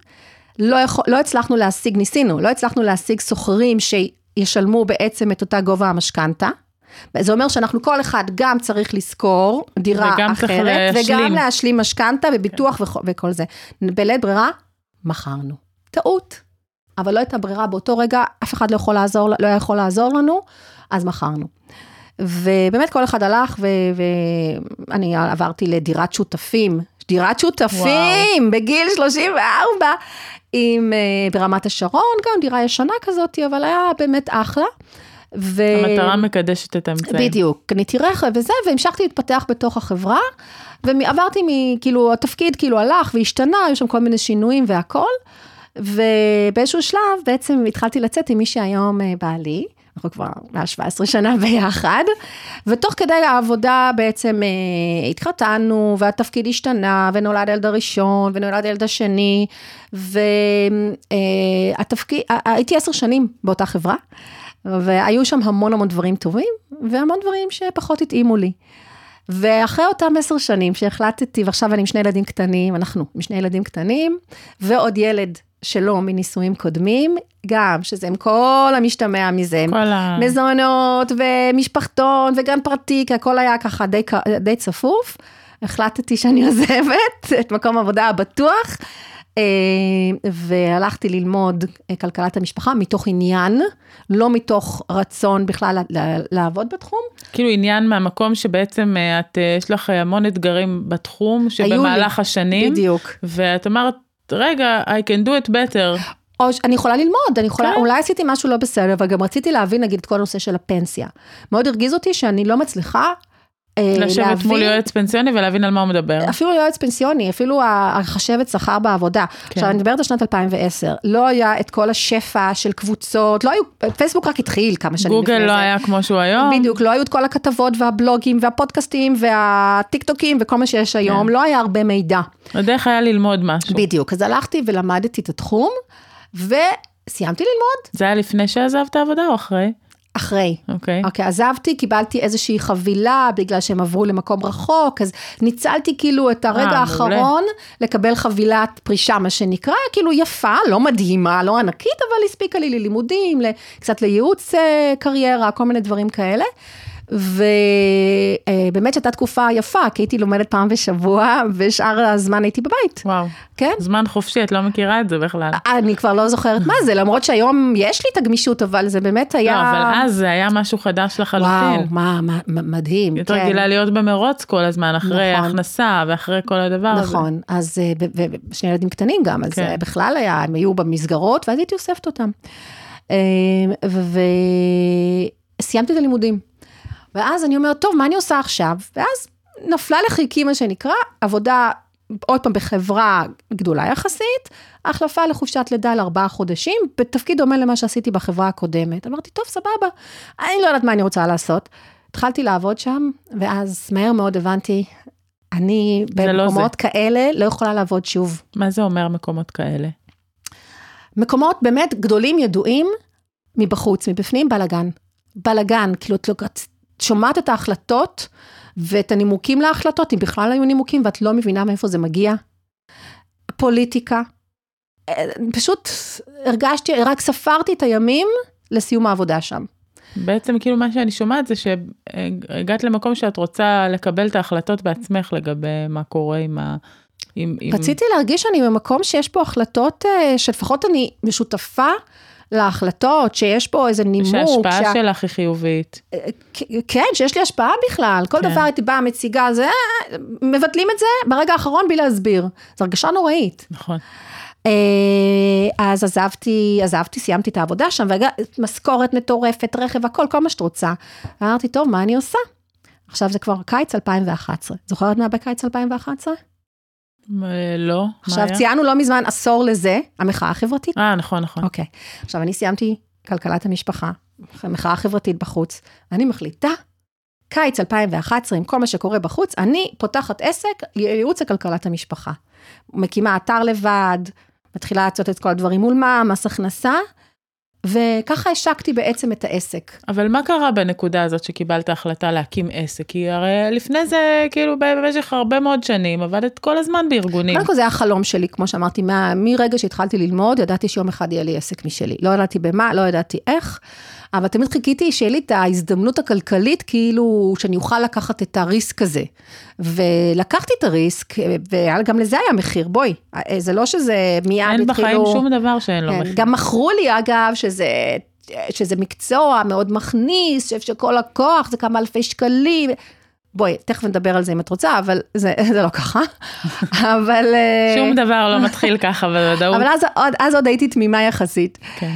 לא, יכול, לא הצלחנו להשיג, ניסינו, לא הצלחנו להשיג סוחרים שישלמו בעצם את אותה גובה המשכנתה. זה אומר שאנחנו כל אחד גם צריך לשכור דירה וגם אחרת, להשלים. וגם להשלים משכנתה וביטוח וכ- וכל זה. בלית ברירה, מכרנו. טעות. אבל לא הייתה ברירה באותו רגע, אף אחד לא יכול לעזור, לא היה יכול לעזור לנו, אז מכרנו. ובאמת כל אחד הלך, ואני עברתי לדירת שותפים, דירת שותפים, וואו. בגיל 34, עם, אה, ברמת השרון, גם דירה ישנה כזאת, אבל היה באמת אחלה. ו... המטרה מקדשת את האמצעים. בדיוק, קניתי רכב וזה, והמשכתי להתפתח בתוך החברה, ועברתי מ... כאילו, התפקיד כאילו הלך והשתנה, היו שם כל מיני שינויים והכל, ובאיזשהו שלב בעצם התחלתי לצאת עם מי שהיום אה, בעלי, אנחנו כבר מעל 17 שנה ביחד, ותוך כדי העבודה בעצם אה, התחתנו, והתפקיד השתנה, ונולד הילד הראשון, ונולד הילד השני, והתפקיד, הייתי עשר שנים באותה חברה. והיו שם המון המון דברים טובים, והמון דברים שפחות התאימו לי. ואחרי אותם עשר שנים שהחלטתי, ועכשיו אני עם שני ילדים קטנים, אנחנו עם שני ילדים קטנים, ועוד ילד שלו מנישואים קודמים, גם, שזה עם כל המשתמע מזה, כל ה... מזונות ומשפחתון וגן פרטי, כי הכל היה ככה די, די צפוף. החלטתי שאני עוזבת את מקום העבודה הבטוח, והלכתי ללמוד כלכלת המשפחה מתוך עניין, לא מתוך רצון בכלל לעבוד בתחום. כאילו עניין מהמקום שבעצם את, יש לך המון אתגרים בתחום, שבמהלך השנים. בדיוק. ואת אמרת, רגע, I can do it better. או אני יכולה ללמוד, אני יכולה, כן. אולי עשיתי משהו לא בסדר, אבל גם רציתי להבין נגיד את כל הנושא של הפנסיה. מאוד הרגיז אותי שאני לא מצליחה לשבת להבין, מול יועץ פנסיוני ולהבין על מה הוא מדבר. אפילו יועץ פנסיוני, אפילו החשבת שכר בעבודה. כן. עכשיו, אני מדברת על שנת 2010, לא היה את כל השפע של קבוצות, לא היו, פייסבוק רק התחיל כמה שנים לפני זה. גוגל לא היה כמו שהוא היום. בדיוק, לא היו את כל הכתבות והבלוגים והפודקאסטים והטיק טוקים וכל מה שיש היום, כן. לא היה הרבה מידע. הדרך היה ללמוד משהו. בדיוק, אז הלכתי ולמדתי את התחום, וסיימתי ללמוד. זה היה לפני שעזבת עבודה או אחרי? אחרי. אוקיי. אוקיי, עזבתי, קיבלתי איזושהי חבילה בגלל שהם עברו למקום רחוק, אז ניצלתי כאילו את הרגע אה, האחרון לקבל חבילת פרישה, מה שנקרא, כאילו יפה, לא מדהימה, לא ענקית, אבל הספיקה לי ללימודים, קצת לייעוץ אה, קריירה, כל מיני דברים כאלה. ובאמת שהייתה תקופה יפה, כי הייתי לומדת פעם בשבוע, ושאר הזמן הייתי בבית, וואו. כן? זמן חופשי, את לא מכירה את זה בכלל. אני כבר לא זוכרת מה זה, למרות שהיום יש לי את הגמישות, אבל זה באמת היה... לא, אבל אז זה היה משהו חדש וואו, לחלוטין. מה, מה, מה- מדהים, יותר כן. רגילה להיות במרוץ כל הזמן, אחרי נכון. הכנסה ואחרי כל הדבר הזה. נכון, אז אה, ושני ילדים קטנים גם, אז כן. אה, בכלל היה, הם היו במסגרות, ואז הייתי אוספת אותם. אה, וסיימתי את הלימודים. ואז אני אומרת, טוב, מה אני עושה עכשיו? ואז נפלה לחיקי, מה שנקרא, עבודה, עוד פעם, בחברה גדולה יחסית, החלפה לחופשת לידה לארבעה חודשים, בתפקיד דומה למה שעשיתי בחברה הקודמת. אמרתי, טוב, סבבה, אני לא יודעת מה אני רוצה לעשות. התחלתי לעבוד שם, ואז מהר מאוד הבנתי, אני לא במקומות כאלה לא יכולה לעבוד שוב. מה זה אומר מקומות כאלה? מקומות באמת גדולים, ידועים, מבחוץ, מבפנים, בלאגן. בלאגן, כאילו, לא- את שומעת את ההחלטות ואת הנימוקים להחלטות, אם בכלל היו נימוקים ואת לא מבינה מאיפה זה מגיע. פוליטיקה. אה, פשוט הרגשתי, רק ספרתי את הימים לסיום העבודה שם. בעצם כאילו מה שאני שומעת זה שהגעת למקום שאת רוצה לקבל את ההחלטות בעצמך לגבי מה קורה עם ה... עם, עם... רציתי להרגיש שאני במקום שיש פה החלטות, אה, שלפחות אני משותפה להחלטות, שיש פה איזה נימוק. שההשפעה שה- שלך היא חיובית. כן, שיש לי השפעה בכלל. כל כן. דבר הייתי באה, מציגה, זה, אה, מבטלים את זה ברגע האחרון בלי להסביר. זו הרגשה נוראית. נכון. אה, אז עזבתי, עזבתי, סיימתי את העבודה שם, ומשכורת מטורפת, רכב, הכל, כל מה שאת רוצה. אמרתי, טוב, מה אני עושה? עכשיו זה כבר קיץ 2011. זוכרת מה בקיץ 2011? אה, לא, עכשיו? ציינו לא מזמן עשור לזה, המחאה החברתית. אה, נכון, נכון. אוקיי. עכשיו, אני סיימתי כלכלת המשפחה, מחאה חברתית בחוץ, אני מחליטה, קיץ 2011, עם כל מה שקורה בחוץ, אני פותחת עסק לייעוץ לכלכלת המשפחה. מקימה אתר לבד, מתחילה לעשות את כל הדברים מול מע"מ, מס הכנסה, וככה השקתי בעצם את העסק. אבל מה קרה בנקודה הזאת שקיבלת החלטה להקים עסק? כי הרי לפני זה, כאילו במשך הרבה מאוד שנים, עבדת כל הזמן בארגונים. קודם כל זה היה חלום שלי, כמו שאמרתי, מה, מרגע שהתחלתי ללמוד, ידעתי שיום אחד יהיה לי עסק משלי. לא ידעתי במה, לא ידעתי איך, אבל תמיד חיכיתי שיהיה לי את ההזדמנות הכלכלית, כאילו שאני אוכל לקחת את הריסק הזה. ולקחתי את הריסק, וגם לזה היה מחיר, בואי, זה לא שזה מיד אין התחילו... בחיים שום דבר שאין לו כן, מחיר. גם מכרו לי אגב שזה, שזה מקצוע מאוד מכניס, שכל הכוח זה כמה אלפי שקלים. בואי, תכף נדבר על זה אם את רוצה, אבל זה, זה לא ככה. אבל... אה, שום דבר לא מתחיל ככה בוודאות. אבל אז עוד, אז עוד הייתי תמימה יחסית. כן.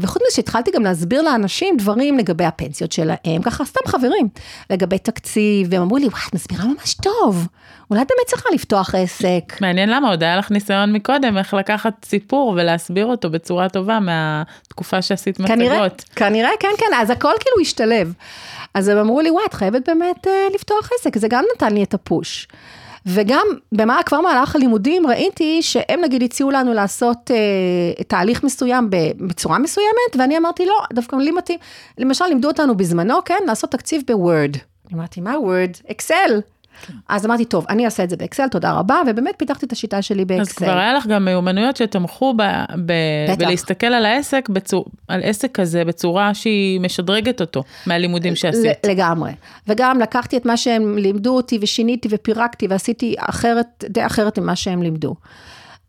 וחוץ מזה שהתחלתי גם להסביר לאנשים דברים לגבי הפנסיות שלהם, ככה סתם חברים, לגבי תקציב, והם אמרו לי, וואי, את מסבירה ממש טוב, אולי באמת צריכה לפתוח עסק. מעניין למה, עוד היה לך ניסיון מקודם, איך לקחת סיפור ולהסביר אותו בצורה טובה מהתקופה שעשית מצגות. כנראה, כן, כן, אז הכל כאילו השתלב. אז הם אמרו לי, וואי, את חייבת באמת אה, לפתוח עסק, זה גם נתן לי את הפוש. וגם, במה, כבר מהלך הלימודים ראיתי שהם נגיד הציעו לנו לעשות אה, תהליך מסוים בצורה מסוימת, ואני אמרתי, לא, דווקא לי מתאים. למשל, לימדו אותנו בזמנו, כן, לעשות תקציב בוורד. אמרתי, מה וורד? אקסל. אז אמרתי, טוב, אני אעשה את זה באקסל, תודה רבה, ובאמת פיתחתי את השיטה שלי באקסל. אז כבר היה לך גם מיומנויות שתמכו ב, ב. בלהסתכל על העסק, בצור, על עסק כזה בצורה שהיא משדרגת אותו מהלימודים שעשית. לגמרי. וגם לקחתי את מה שהם לימדו אותי ושיניתי ופירקתי ועשיתי אחרת, די אחרת ממה שהם לימדו.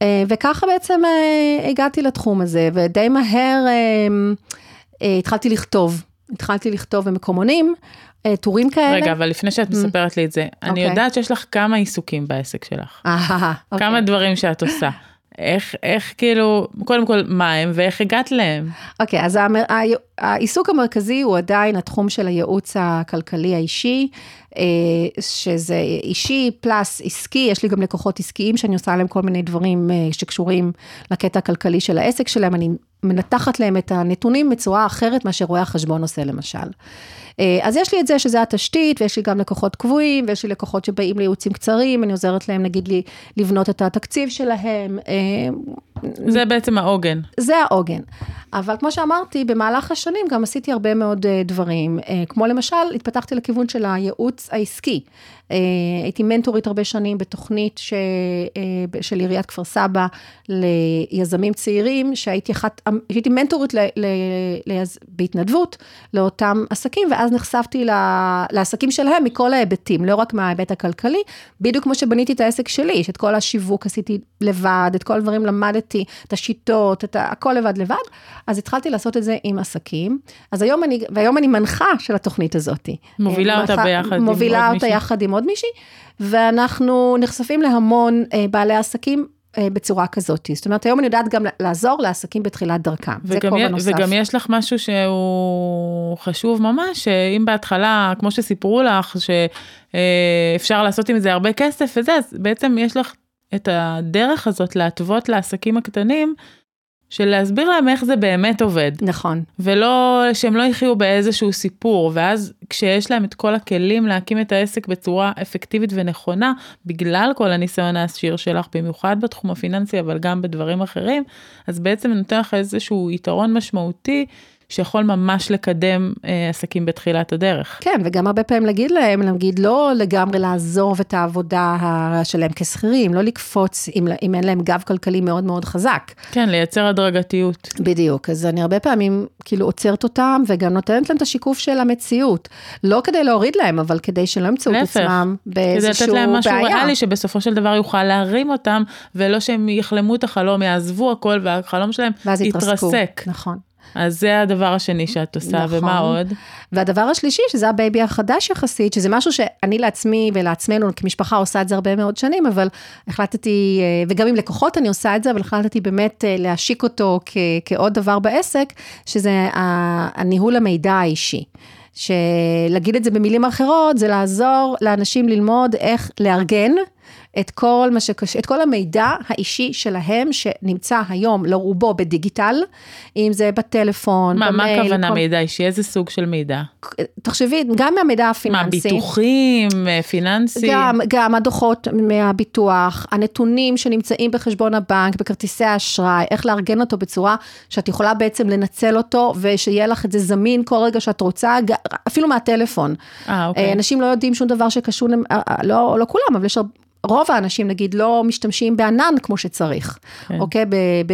אה, וככה בעצם אה, הגעתי לתחום הזה, ודי מהר אה, התחלתי לכתוב. התחלתי לכתוב במקומונים, טורים כאלה. רגע, אבל לפני שאת מספרת לי את זה, אני אוקיי. יודעת שיש לך כמה עיסוקים בעסק שלך. אהה, אוקיי. כמה דברים שאת עושה. איך, איך כאילו, קודם כל, מה הם ואיך הגעת להם? אוקיי, אז המ- ה- העיסוק המרכזי הוא עדיין התחום של הייעוץ הכלכלי האישי, אה, שזה אישי פלאס עסקי, יש לי גם לקוחות עסקיים שאני עושה להם כל מיני דברים אה, שקשורים לקטע הכלכלי של העסק שלהם, אני מנתחת להם את הנתונים בצורה אחרת מאשר רואה החשבון עושה למשל. אה, אז יש לי את זה שזה התשתית, ויש לי גם לקוחות קבועים, ויש לי לקוחות שבאים לייעוצים קצרים, אני עוזרת להם נגיד לי לבנות את התקציב שלהם. אה, זה בעצם העוגן. זה העוגן. אבל כמו שאמרתי, במהלך השנים גם עשיתי הרבה מאוד אה, דברים, כמו למשל, התפתחתי לכיוון של הייעוץ העסקי. הייתי מנטורית הרבה שנים בתוכנית ש... של עיריית כפר סבא ליזמים צעירים, שהייתי אחת, הייתי מנטורית ל... ל... ליז... בהתנדבות לאותם עסקים, ואז נחשפתי לעסקים שלהם מכל ההיבטים, לא רק מההיבט הכלכלי, בדיוק כמו שבניתי את העסק שלי, שאת כל השיווק עשיתי לבד, את כל הדברים למדתי, את השיטות, את הכל לבד לבד, אז התחלתי לעשות את זה עם עסקים. אז היום אני, והיום אני מנחה של התוכנית הזאת. מובילה אותה ביחד עם עוד מישהי. מובילה אותה יחד עם עוד מישהי, ואנחנו נחשפים להמון אה, בעלי עסקים אה, בצורה כזאת. זאת אומרת, היום אני יודעת גם לעזור לעסקים בתחילת דרכם. זה כובע נוסף. וגם יש לך משהו שהוא חשוב ממש, שאם בהתחלה, כמו שסיפרו לך, שאפשר אה, לעשות עם זה הרבה כסף וזה, אז בעצם יש לך את הדרך הזאת להתוות לעסקים הקטנים. של להסביר להם איך זה באמת עובד. נכון. ולא, שהם לא יחיו באיזשהו סיפור, ואז כשיש להם את כל הכלים להקים את העסק בצורה אפקטיבית ונכונה, בגלל כל הניסיון העשיר שלך, במיוחד בתחום הפיננסי, אבל גם בדברים אחרים, אז בעצם נותן לך איזשהו יתרון משמעותי שיכול ממש לקדם אה, עסקים בתחילת הדרך. כן, וגם הרבה פעמים להגיד להם, להגיד לא לגמרי לעזוב את העבודה שלהם כשכירים, לא לקפוץ אם, אם אין להם גב כלכלי מאוד מאוד חזק. כן, לייצר הדרגתיות. בדיוק, אז אני הרבה פעמים כאילו עוצרת אותם וגם נותנת להם את השיקוף של המציאות. לא כדי להוריד להם, אבל כדי שלא ימצאו את עצמם באיזשהו בעיה. כדי לתת להם משהו ריאלי שבסופו של דבר יוכל להרים אותם, ולא שהם יחלמו את החלום, יעזבו הכל והחלום שלהם יתרסק. נכון. אז זה הדבר השני שאת עושה, נכון. ומה עוד? והדבר השלישי, שזה ה baby החדש יחסית, שזה משהו שאני לעצמי ולעצמנו כמשפחה עושה את זה הרבה מאוד שנים, אבל החלטתי, אה, וגם עם לקוחות אני עושה את זה, אבל החלטתי באמת אה, להשיק אותו כ- כעוד דבר בעסק, שזה הניהול המידע האישי. שלהגיד את זה במילים אחרות, זה לעזור לאנשים ללמוד איך לארגן את כל מה שקשה, את כל המידע האישי שלהם, שנמצא היום לרובו בדיגיטל, אם זה בטלפון, מה, במייל. מה הכוונה כל... מידע אישי? איזה סוג של מידע? תחשבי, גם מהמידע הפיננסי. מה, ביטוחים, פיננסי? גם, גם הדוחות מהביטוח, הנתונים שנמצאים בחשבון הבנק, בכרטיסי האשראי, איך לארגן אותו בצורה שאת יכולה בעצם לנצל אותו, ושיהיה לך את זה זמין כל רגע שאת רוצה, אפילו מהטלפון. אה, אוקיי. אנשים לא יודעים שום דבר שקשור, אה, אה, לא, לא כולם, אבל יש רוב האנשים נגיד לא משתמשים בענן כמו שצריך, כן. אוקיי? ב, ב,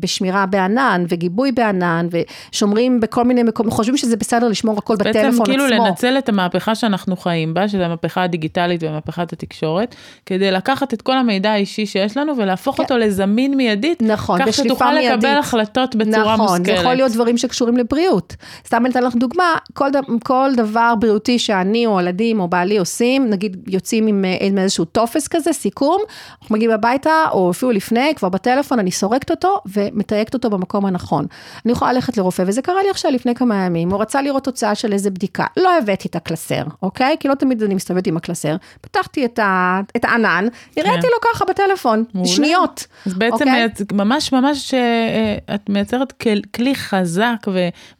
בשמירה בענן וגיבוי בענן ושומרים בכל מיני מקומות, חושבים שזה בסדר לשמור הכל בטלפון כאילו עצמו. בעצם כאילו לנצל את המהפכה שאנחנו חיים בה, שזה המהפכה הדיגיטלית ומהפכת התקשורת, כדי לקחת את כל המידע האישי שיש לנו ולהפוך כן. אותו לזמין מיידית, נכון, כך שתוכל מיידית. לקבל החלטות בצורה נכון, מושכלת. נכון, זה יכול להיות דברים שקשורים לבריאות. סתם אני אתן לך דוגמה, כל, כל דבר בריאותי שאני או ילדים או בעלי עושים, נגיד יוצאים עם, עם איזשהו טופס טקסט כזה, סיכום, אנחנו מגיעים הביתה, או אפילו לפני, כבר בטלפון, אני סורקת אותו ומתייגת אותו במקום הנכון. אני יכולה ללכת לרופא, וזה קרה לי עכשיו לפני כמה ימים, הוא רצה לראות תוצאה של איזה בדיקה, לא הבאתי את הקלסר, אוקיי? כי לא תמיד אני מסתובבת עם הקלסר, פתחתי את, ה, את הענן, הראיתי כן. לו ככה בטלפון, מעולה. שניות. אז בעצם אוקיי? ממש ממש אה, את מייצרת כלי חזק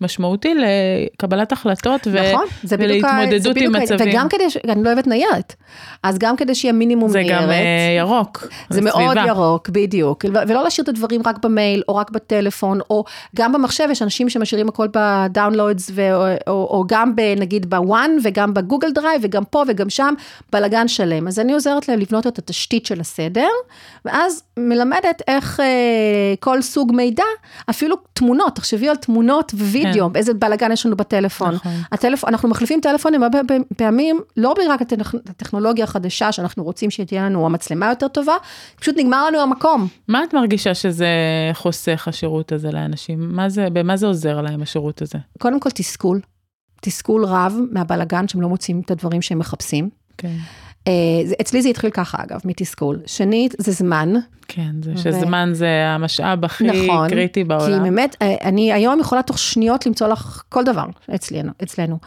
ומשמעותי לקבלת החלטות נכון, ו... ולהתמודדות עם מצבים. וגם כדי, ש... אני לא אוהבת ניירת, אז גם כדי שיהיה מינימום זה גם אה, ירוק. זה מאוד ירוק, בדיוק. ולא להשאיר את הדברים רק במייל, או רק בטלפון, או גם במחשב, יש אנשים שמשאירים הכל ב downloads, או, או, או גם נגיד ב One, וגם ב Google Drive, וגם פה וגם שם, בלאגן שלם. אז אני עוזרת להם לבנות את התשתית של הסדר, ואז מלמדת איך אה, כל סוג מידע, אפילו תמונות, תחשבי על תמונות ווידאו, כן. איזה בלאגן יש לנו בטלפון. נכון. הטלפון, אנחנו מחליפים טלפונים הרבה פעמים, לא רק הטכנולוגיה החדשה שאנחנו רוצים שתהיה לנו המצלמה יותר טובה, פשוט נגמר לנו המקום. מה את מרגישה שזה חוסך השירות הזה לאנשים? מה זה, במה זה עוזר להם השירות הזה? קודם כל תסכול, תסכול רב מהבלגן שהם לא מוצאים את הדברים שהם מחפשים. כן. Uh, אצלי זה התחיל ככה אגב, מתסכול. שנית, זה זמן. כן. זה שזמן זה המשאב הכי נכון, קריטי כי בעולם. באמת, אה, אני היום יכולה תוך שניות למצוא לך כל דבר אצלנו. אצלנו.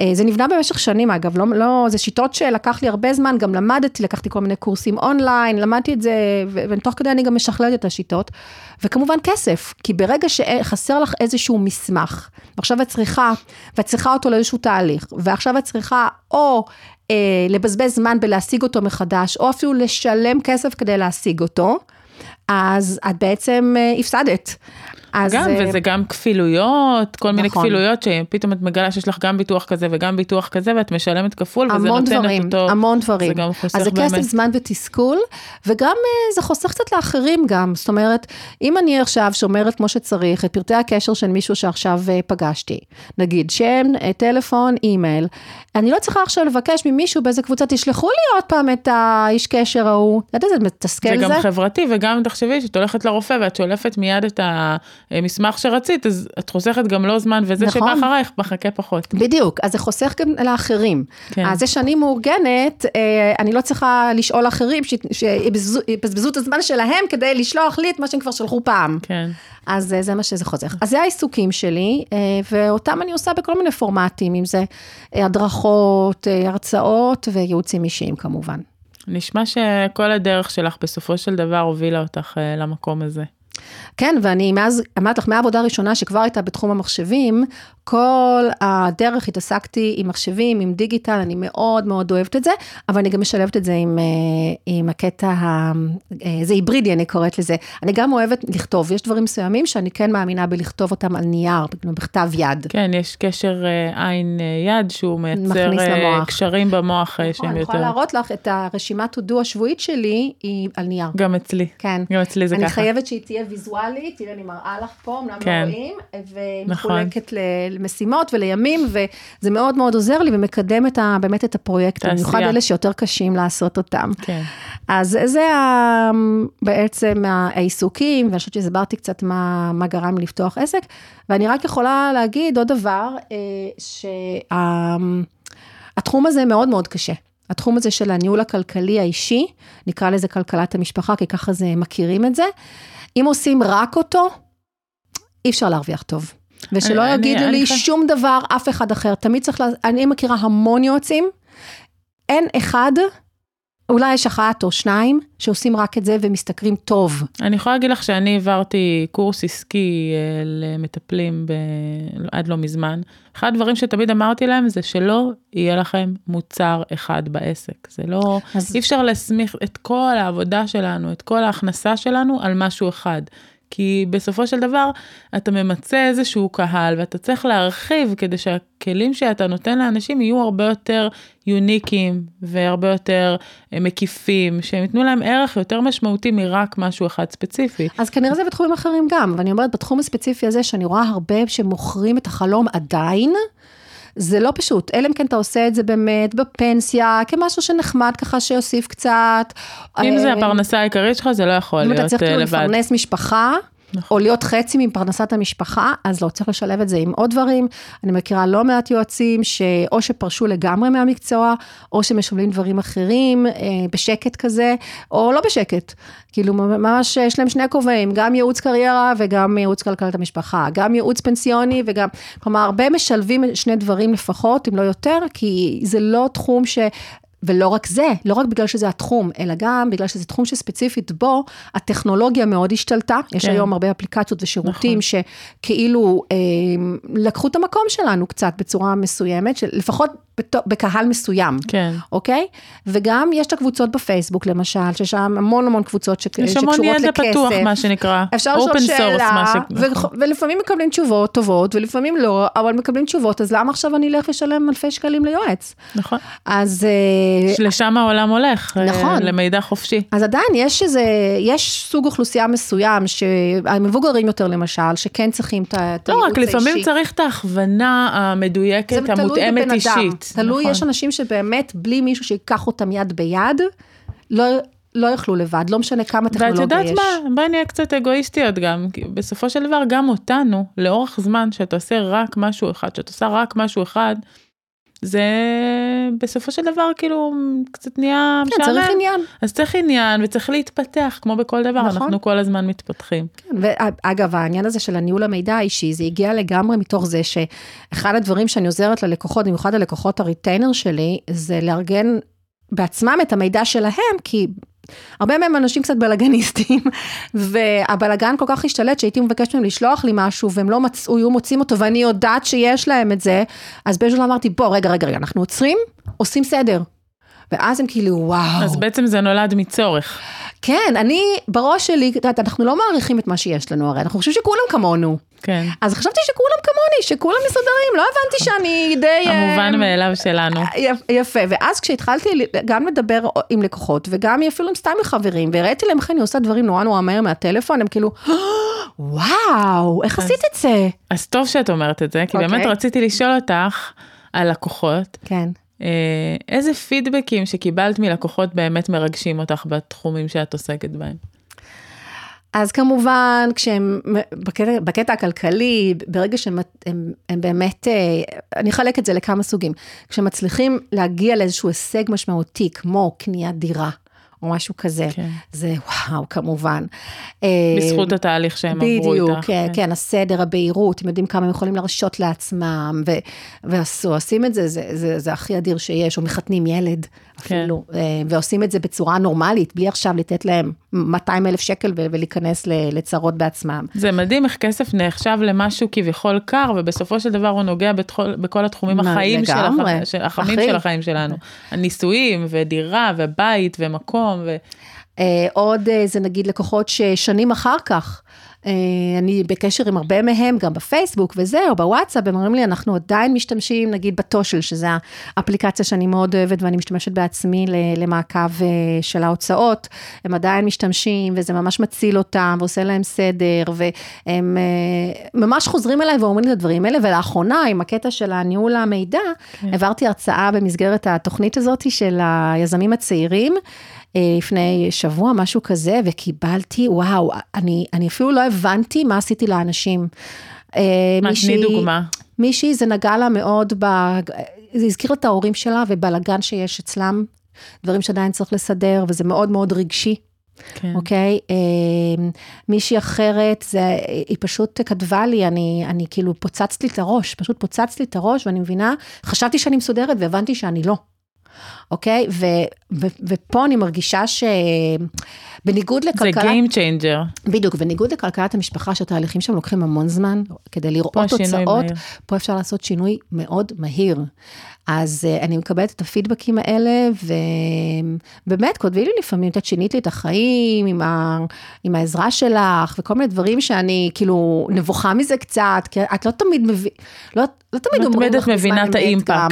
אה, זה נבנה במשך שנים אגב, לא, לא, זה שיטות שלקח לי הרבה זמן, גם למדתי, לקחתי כל מיני קורסים אונליין, למדתי את זה, ותוך כדי אני גם משכללת את השיטות. וכמובן כסף, כי ברגע שחסר לך איזשהו מסמך, ועכשיו את צריכה, ואת צריכה אותו לאיזשהו תהליך, ועכשיו את צריכה או אה, לבזבז זמן בלהשיג אותו מחדש, או אפילו לשלם כסף כדי להשיג אותו, אז את בעצם אה, הפסדת. אז, גם, אה, וזה גם כפילויות, כל מיני נכון. כפילויות, שפתאום את מגלה שיש לך גם ביטוח כזה וגם ביטוח כזה, ואת משלמת כפול, וזה המון נותן דברים, את אותו... המון דברים. זה גם חוסך אז זה כסף, באמת. זמן ותסכול, וגם אה, זה חוסך קצת לאחרים גם. זאת אומרת, אם אני עכשיו שומרת כמו שצריך את פרטי הקשר של מישהו שעכשיו אה, פגשתי, נגיד שם, טלפון, אימייל, אני לא צריכה עכשיו לבקש ממישהו באיזה קבוצה, תשלחו לי עוד פעם את האיש קשר ההוא. את יודעת איזה מתסכל זה זה? גם חברתי, וגם תחשבי שאת הולכת לרופא ואת שולפת מיד את המסמך שרצית, אז את חוסכת גם לא זמן, וזה נכון. שבא אחרייך מחכה פחות. בדיוק, אז זה חוסך גם לאחרים. כן. אז זה שאני מאורגנת, אה, אני לא צריכה לשאול אחרים שיבזבזו יבזבזו את הזמן שלהם כדי לשלוח לי את מה שהם כבר שלחו פעם. כן. אז אה, זה מה שזה חוסך. אז זה העיסוקים שלי, אה, ואותם אני עושה בכל מיני פורמטים, אם זה אה, הדרכות, אה, הרצאות וייעוצים אישיים כמובן. נשמע שכל הדרך שלך בסופו של דבר הובילה אותך אה, למקום הזה. כן, ואני מאז, אמרתי לך, מהעבודה הראשונה שכבר הייתה בתחום המחשבים, כל הדרך התעסקתי עם מחשבים, עם דיגיטל, אני מאוד מאוד אוהבת את זה, אבל אני גם משלבת את זה עם, אה, עם הקטע, ה- אה, זה היברידי, אני קוראת לזה. אני גם אוהבת לכתוב, יש דברים מסוימים שאני כן מאמינה בלכתוב אותם על נייר, בכתב יד. כן, יש קשר אה, עין אה, יד שהוא מייצר. קשרים במוח נכון, שהם אני יכולה יותר... להראות לך את הרשימת to do השבועית שלי, היא על נייר. גם אצלי. כן. גם אצלי זה אני ככה. חייבת שהיא תהיה ויזואלית, תראי, אני מראה לך פה, אמנם כן. לא רואים, נכון. מחולקת ל- למשימות ולימים, וזה מאוד מאוד עוזר לי ומקדם את ה, באמת את הפרויקט. במיוחד אלה שיותר קשים לעשות אותם. כן. אז זה ה, בעצם העיסוקים, ואני חושבת שהסברתי קצת מה, מה גרם לי לפתוח עסק, ואני רק יכולה להגיד עוד דבר, שהתחום הזה מאוד מאוד קשה. התחום הזה של הניהול הכלכלי האישי, נקרא לזה כלכלת המשפחה, כי ככה זה מכירים את זה. אם עושים רק אותו, אי אפשר להרוויח טוב. ושלא אני- יגידו אני- לי אני שום דבר, אף אחד אחר. תמיד צריך, לה... אני מכירה המון יועצים, אין אחד, אולי יש אחת או שניים, שעושים רק את זה ומשתכרים טוב. אני יכולה להגיד לך שאני העברתי קורס עסקי אה, למטפלים ב... עד לא מזמן. אחד הדברים שתמיד אמרתי להם זה שלא יהיה לכם מוצר אחד בעסק. זה לא, אז- אי אפשר להסמיך את כל העבודה שלנו, את כל ההכנסה שלנו על משהו אחד. כי בסופו של דבר אתה ממצה איזשהו קהל ואתה צריך להרחיב כדי שהכלים שאתה נותן לאנשים יהיו הרבה יותר יוניקים והרבה יותר אה, מקיפים, שהם ייתנו להם ערך יותר משמעותי מרק משהו אחד ספציפי. אז כנראה זה בתחומים אחרים גם, ואני אומרת, בתחום הספציפי הזה, שאני רואה הרבה שמוכרים את החלום עדיין, זה לא פשוט, אלא אם כן אתה עושה את זה באמת בפנסיה, כמשהו שנחמד ככה שיוסיף קצת. אם זה אה, הפרנסה העיקרית שלך זה לא יכול אם אתה להיות צריך אה, כאילו לבד. לפרנס משפחה, נכון. או להיות חצי מפרנסת המשפחה, אז לא, צריך לשלב את זה עם עוד דברים. אני מכירה לא מעט יועצים שאו שפרשו לגמרי מהמקצוע, או שמשלמים דברים אחרים, אה, בשקט כזה, או לא בשקט. כאילו ממש יש להם שני כובעים, גם ייעוץ קריירה וגם ייעוץ כלכלת המשפחה, גם ייעוץ פנסיוני וגם, כלומר, הרבה משלבים שני דברים לפחות, אם לא יותר, כי זה לא תחום ש... ולא רק זה, לא רק בגלל שזה התחום, אלא גם בגלל שזה תחום שספציפית בו, הטכנולוגיה מאוד השתלטה. יש כן. היום הרבה אפליקציות ושירותים נכון. שכאילו אה, לקחו את המקום שלנו קצת בצורה מסוימת, של, לפחות בת, בקהל מסוים. כן. אוקיי? וגם יש את הקבוצות בפייסבוק למשל, ששם המון המון קבוצות ש... יש שקשורות המון לכסף. ידע פתוח, מה שנקרא. אפשר לשאול שאלה, ש... ו-. ולפעמים מקבלים תשובות טובות, ולפעמים לא, אבל מקבלים תשובות, אז למה עכשיו אני אלך לשלם אלפי שקלים ליועץ? נכון. אז... אה, לשם העולם הולך. אה, נכון. למידע חופשי. אז עדיין יש איזה, יש סוג אוכלוסייה מסוים, שהמבוגרים יותר למשל, שכן צריכים את ה- את לא הייעוץ רק, לפעמים האישי. צריך את ההכוונה המדויקת, זה תלוי המותאמת בבן אישית. אדם. תלוי, נכון. יש אנשים שבאמת, בלי מישהו שיקח אותם יד ביד, לא, לא יוכלו לבד, לא משנה כמה ואת טכנולוגיה יודעת יש. מה, בואי נהיה קצת אגואיסטיות גם, כי בסופו של דבר גם אותנו, לאורך זמן שאתה עושה רק משהו אחד, שאתה עושה רק משהו אחד, זה בסופו של דבר כאילו קצת נהיה כן, צריך עניין. אז צריך עניין וצריך להתפתח, כמו בכל דבר, נכון. אנחנו כל הזמן מתפתחים. כן, ואגב, העניין הזה של הניהול המידע האישי, זה הגיע לגמרי מתוך זה שאחד הדברים שאני עוזרת ללקוחות, במיוחד ללקוחות הריטיינר שלי, זה לארגן בעצמם את המידע שלהם, כי הרבה מהם אנשים קצת בלאגניסטים, והבלאגן כל כך השתלט שהייתי מבקשת מהם לשלוח לי משהו, והם לא מצאו, היו מוצאים אותו, ואני יודעת שיש להם את זה, אז באיזשהו אמרתי, בוא, רגע, רגע, רגע, אנחנו עוצרים, עושים סדר. ואז הם כאילו, וואו. אז בעצם זה נולד מצורך. כן, אני, בראש שלי, את יודעת, אנחנו לא מעריכים את מה שיש לנו, הרי אנחנו חושבים שכולם כמונו. כן. אז חשבתי שכולם כמוני, שכולם מסודרים, לא הבנתי שאני די... המובן אה, מאליו שלנו. יפה, ואז כשהתחלתי גם לדבר עם לקוחות, וגם אפילו עם סתם עם חברים, והראיתי להם איך אני עושה דברים נורא נורא מהר מהטלפון, הם כאילו, וואו, איך עשית את זה? אז טוב שאת אומרת את זה, כי אוקיי. באמת רציתי לשאול אותך על לקוחות, כן. אה, איזה פידבקים שקיבלת מלקוחות באמת מרגשים אותך בתחומים שאת עוסקת בהם? אז כמובן, כשהם, בקטע, בקטע הכלכלי, ברגע שהם הם, הם באמת, אה, אני אחלק את זה לכמה סוגים. כשמצליחים להגיע לאיזשהו הישג משמעותי, כמו קניית דירה, או משהו כזה, כן. זה וואו, כמובן. אה, בזכות התהליך שהם עברו איתך. בדיוק, כן, כן, הסדר, הבהירות, הם יודעים כמה הם יכולים להרשות לעצמם, ו, ועשו, עושים את זה, זה, זה, זה הכי אדיר שיש, או מחתנים ילד אפילו, אה, ועושים את זה בצורה נורמלית, בלי עכשיו לתת להם 200 אלף שקל ולהיכנס לצרות בעצמם. זה מדהים איך כסף נחשב למשהו כביכול קר, ובסופו של דבר הוא נוגע בתחול, בכל התחומים החיים של. הח... של החמים אחי. של החיים שלנו. הנישואים, ודירה, ובית, ומקום, ו... אה, עוד אה, זה נגיד לקוחות ששנים אחר כך, אני בקשר עם הרבה מהם, גם בפייסבוק וזה, או בוואטסאפ, הם אומרים לי, אנחנו עדיין משתמשים, נגיד בטושל, שזה האפליקציה שאני מאוד אוהבת ואני משתמשת בעצמי למעקב אה, של ההוצאות, הם עדיין משתמשים, וזה ממש מציל אותם, ועושה להם סדר, והם אה, ממש חוזרים אליי ואומרים את הדברים האלה, ולאחרונה, עם הקטע של הניהול המידע, כן. העברתי הרצאה במסגרת התוכנית הזאת של היזמים הצעירים. אה, לפני שבוע, משהו כזה, וקיבלתי, וואו, אני, אני אפילו לא הבנתי מה עשיתי לאנשים. אה, מה, תני דוגמה. מישהי, זה נגע לה מאוד, ב... זה הזכיר את ההורים שלה ובלאגן שיש אצלם, דברים שעדיין צריך לסדר, וזה מאוד מאוד רגשי. כן. אוקיי? אה, מישהי אחרת, זה, היא פשוט כתבה לי, אני, אני כאילו פוצצת לי את הראש, פשוט פוצצת לי את הראש, ואני מבינה, חשבתי שאני מסודרת והבנתי שאני לא. אוקיי? ו, ו, ופה אני מרגישה שבניגוד זה לכלכלה, Game Changer. בדיוק, בניגוד לכלכלת המשפחה, שהתהליכים שם לוקחים המון זמן, כדי לראות פה תוצאות. פה אפשר לעשות שינוי מאוד מהיר. אז uh, אני מקבלת את הפידבקים האלה, ובאמת, כותבי לי לפעמים, את שינית לי את החיים עם, ה... עם העזרה שלך, וכל מיני דברים שאני כאילו נבוכה מזה קצת, כי את לא תמיד מבינה, לא, לא תמיד לא אומרים תמיד לך את בזמן מבינה את אמת גם.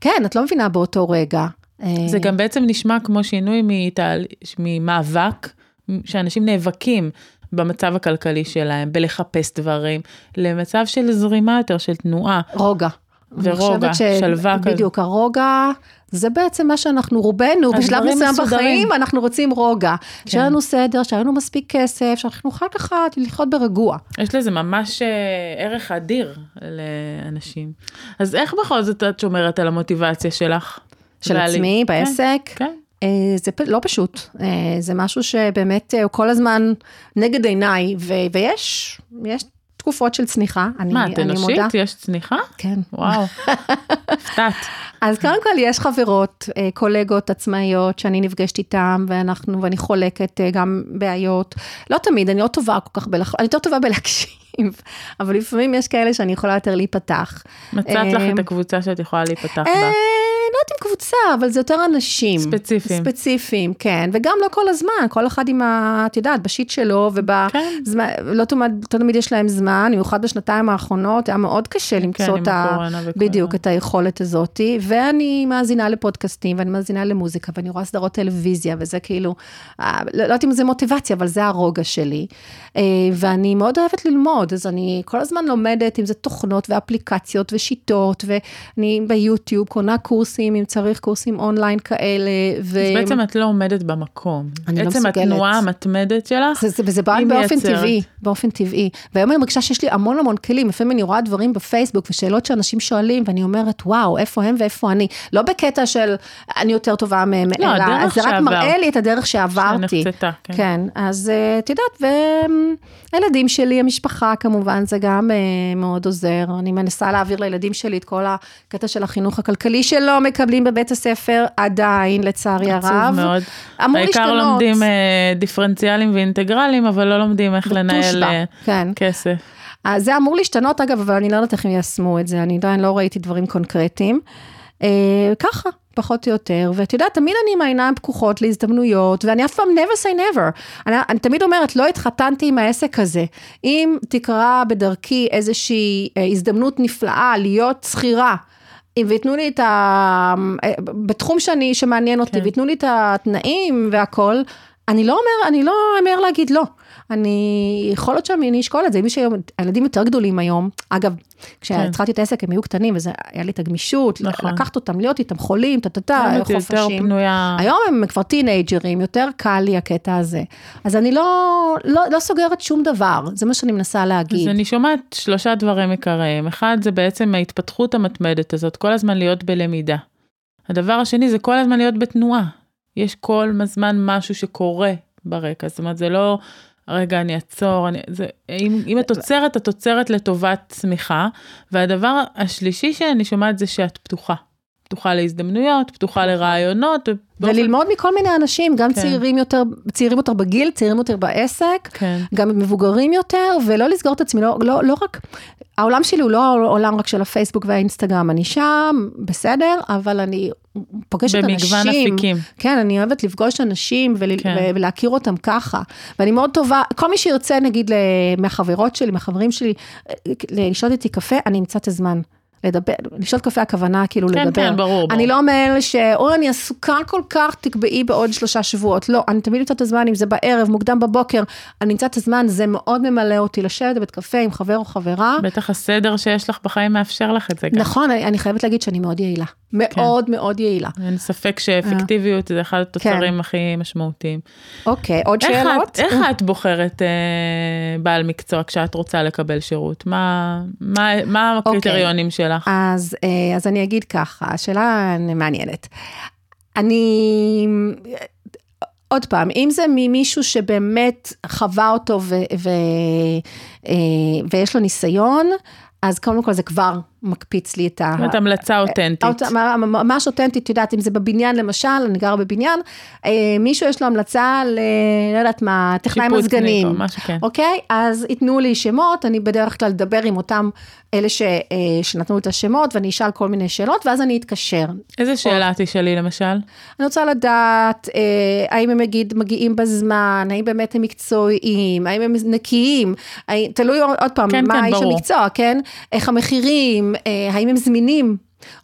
כן, את לא מבינה באותו רגע. אה, זה גם בעצם נשמע כמו שינוי מתהל... ממאבק, שאנשים נאבקים במצב הכלכלי שלהם, בלחפש דברים, למצב של זרימה יותר, של תנועה. רוגע. ורוגע, חושבת שלווה כזה. בדיוק, הרוגע, זה בעצם מה שאנחנו רובנו, בשלב מסוים. בחיים, אנחנו רוצים רוגע. שיהיה כן. לנו סדר, שיהיה לנו מספיק כסף, שאנחנו נוכל ככה לחיות ברגוע. יש לזה ממש אה, ערך אדיר לאנשים. אז איך בכל זאת את שומרת על המוטיבציה שלך? של עצמי, כן, בעסק. כן. אה, זה לא פשוט, אה, זה משהו שבאמת אה, הוא כל הזמן נגד עיניי, ו- ויש יש תקופות של צניחה, אני, מה, את אני. אנושית? יש צניחה? כן. וואו, הפתעת. אז קודם כל יש חברות, אה, קולגות עצמאיות שאני נפגשת איתן, ואנחנו, ואני חולקת אה, גם בעיות. לא תמיד, אני לא טובה כל כך, בלח... אני יותר טובה בלהקשיב, אבל לפעמים יש כאלה שאני יכולה יותר להיפתח. מצאת לך אה, את הקבוצה שאת יכולה להיפתח בה. אם קבוצה, אבל זה יותר אנשים. ספציפיים. ספציפיים, כן. וגם לא כל הזמן, כל אחד עם ה... את יודעת, בשיט שלו, כן. ובזמן, לא תמיד, לא תמיד יש להם זמן, במיוחד בשנתיים האחרונות, היה מאוד קשה למצוא כן, את ה... בדיוק, את היכולת הזאת. ואני מאזינה לפודקאסטים, ואני מאזינה למוזיקה, ואני רואה סדרות טלוויזיה, וזה כאילו, אה, לא לא יודעת אם זה מוטיבציה, אבל זה הרוגע שלי. אה, ואני מאוד אוהבת ללמוד, אז אני כל הזמן לומדת, אם זה תוכנות ואפליקציות ושיטות, ואני ביוטיוב קונה קורסים, אם צריך קורסים אונליין כאלה. ו... אז בעצם את לא עומדת במקום. אני לא בעצם מסוגלת. התנועה המתמדת שלך, זה, זה, וזה בא באופן מייצרת. טבעי, באופן טבעי. והיום אני מרגישה שיש לי המון המון כלים, לפעמים אני רואה דברים בפייסבוק ושאלות שאנשים שואלים, ואני אומרת, וואו, איפה הם ואיפה אני. לא בקטע של אני יותר טובה מהם, לא, אלא הדרך זה רק שעברת. מראה לי את הדרך שעברתי. שנחצתה, כן. כן, אז אה, את יודעת, והילדים שלי, המשפחה כמובן, זה גם אה, מאוד עוזר. אני מנסה להעביר לילדים שלי את כל הקטע של החינוך הכלכלי שלא מקבלים בבית הספר, עדיין, לצערי הרב. עצוב מאוד. אמור להשתנות. לומדים אה, דיפרנציאליים ואינטגרלים, אבל לא לומדים איך לנהל אה, כן. כסף. אז זה אמור להשתנות אגב, אבל אני לא יודעת איך הם יישמו את זה, אני עדיין לא ראיתי דברים קונקרטיים. אה, ככה, פחות או יותר, ואת יודעת, תמיד אני עם העיניים פקוחות להזדמנויות, ואני אף פעם never say never. אני, אני תמיד אומרת, לא התחתנתי עם העסק הזה. אם תקרה בדרכי איזושהי אה, הזדמנות נפלאה להיות שכירה, אם וייתנו לי את ה... בתחום שאני, שמעניין אותי, כן. וייתנו לי את התנאים והכל, אני לא אומר, אני לא אמר להגיד לא. אני, יכול להיות שאני אשקול את זה, אם יש היום, הילדים יותר גדולים היום, אגב, כשהתחלתי את העסק הם היו קטנים, וזה, היה לי את הגמישות, נכון. לקחת אותם, להיות איתם חולים, טה-טה-טה, יותר חופשים. פנויה. היום הם כבר טינג'רים, יותר קל לי הקטע הזה. אז אני לא, לא, לא סוגרת שום דבר, זה מה שאני מנסה להגיד. אז אני שומעת שלושה דברים עיקריים. אחד, זה בעצם ההתפתחות המתמדת הזאת, כל הזמן להיות בלמידה. הדבר השני, זה כל הזמן להיות בתנועה. יש כל הזמן משהו שקורה ברקע, זאת אומרת, זה לא, רגע, אני אעצור, אני, זה, אם, אם את עוצרת, את עוצרת לטובת צמיחה. והדבר השלישי שאני שומעת זה שאת פתוחה. פתוחה להזדמנויות, פתוחה לרעיונות. ובאופן- וללמוד מכל מיני אנשים, גם כן. צעירים יותר, צעירים יותר בגיל, צעירים יותר בעסק, כן. גם מבוגרים יותר, ולא לסגור את עצמי, לא, לא, לא רק, העולם שלי הוא לא העולם רק של הפייסבוק והאינסטגרם, אני שם, בסדר, אבל אני פוגשת אנשים. במגוון אפיקים. כן, אני אוהבת לפגוש אנשים ול, כן. ולהכיר אותם ככה. ואני מאוד טובה, כל מי שירצה, נגיד, מהחברות שלי, מהחברים שלי, אה, לשתות איתי קפה, אני אמצא את הזמן. לדבר, לשתות קפה הכוונה כאילו כן, לדבר. כן, ברור, אני ברור. לא מאלה שאוי אני עסוקה כל כך, תקבעי בעוד שלושה שבועות. לא, אני תמיד אמצא את הזמן, אם זה בערב, מוקדם בבוקר, אני אמצא את הזמן, זה מאוד ממלא אותי לשבת בבית קפה עם חבר או חברה. בטח הסדר שיש לך בחיים מאפשר לך את זה גם. נכון, אני, אני חייבת להגיד שאני מאוד יעילה. מאוד מאוד יעילה. אין ספק שאפקטיביות זה אחד התוצרים הכי משמעותיים. אוקיי, עוד איך שאלות? את, איך את בוחרת אה, בעל מקצוע כשאת רוצה לקבל שירות? מה, מה, מה אוקיי. הקריטריונים שלך? אז, אה, אז אני אגיד ככה, השאלה מעניינת. אני, עוד פעם, אם זה ממישהו שבאמת חווה אותו ו, ו, אה, ויש לו ניסיון, אז קודם כל זה כבר מקפיץ לי את ה... זאת אומרת, המלצה אותנטית. האות- ממש אותנטית, את יודעת, אם זה בבניין למשל, אני גרה בבניין, אה, מישהו יש לו המלצה ל... לא יודעת מה, טכנאי מזגנים. או משהו, כן. אוקיי? אז ייתנו לי שמות, אני בדרך כלל אדבר עם אותם אלה ש, אה, שנתנו את השמות, ואני אשאל כל מיני שאלות, ואז אני אתקשר. איזה שאלה תשאלי למשל? אני רוצה לדעת אה, האם הם מגיד, מגיעים בזמן, האם באמת הם מקצועיים, האם הם נקיים, האם, תלוי עוד פעם, כן, מה כן, האיש. המקצוע, כן? איך המחירים, אה, האם הם זמינים.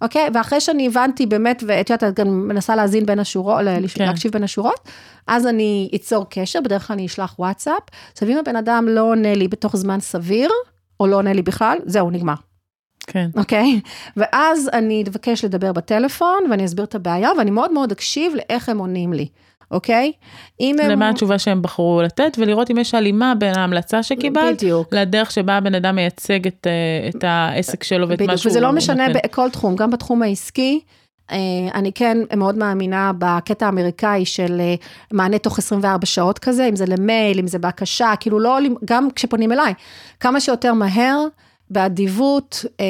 אוקיי, ואחרי שאני הבנתי באמת, ואת יודעת, את גם מנסה להאזין בין השורות, כן. להקשיב בין השורות, אז אני אצור קשר, בדרך כלל אני אשלח וואטסאפ, עכשיו אם הבן אדם לא עונה לי בתוך זמן סביר, או לא עונה לי בכלל, זהו, נגמר. כן. אוקיי? ואז אני אבקש לדבר בטלפון ואני אסביר את הבעיה ואני מאוד מאוד אקשיב לאיך הם עונים לי, אוקיי? אם הם... למה התשובה שהם בחרו לתת, ולראות אם יש הלימה בין ההמלצה שקיבלת, בדיוק. לדרך שבה הבן אדם מייצג את, אה, את העסק שלו ואת מה בדיוק, שהוא וזה לא משנה נותן. בכל תחום, גם בתחום העסקי. אה, אני כן מאוד מאמינה בקטע האמריקאי של אה, מענה תוך 24 שעות כזה, אם זה למייל, אם זה בהקשה, כאילו לא, גם כשפונים אליי, כמה שיותר מהר, באדיבות, אה,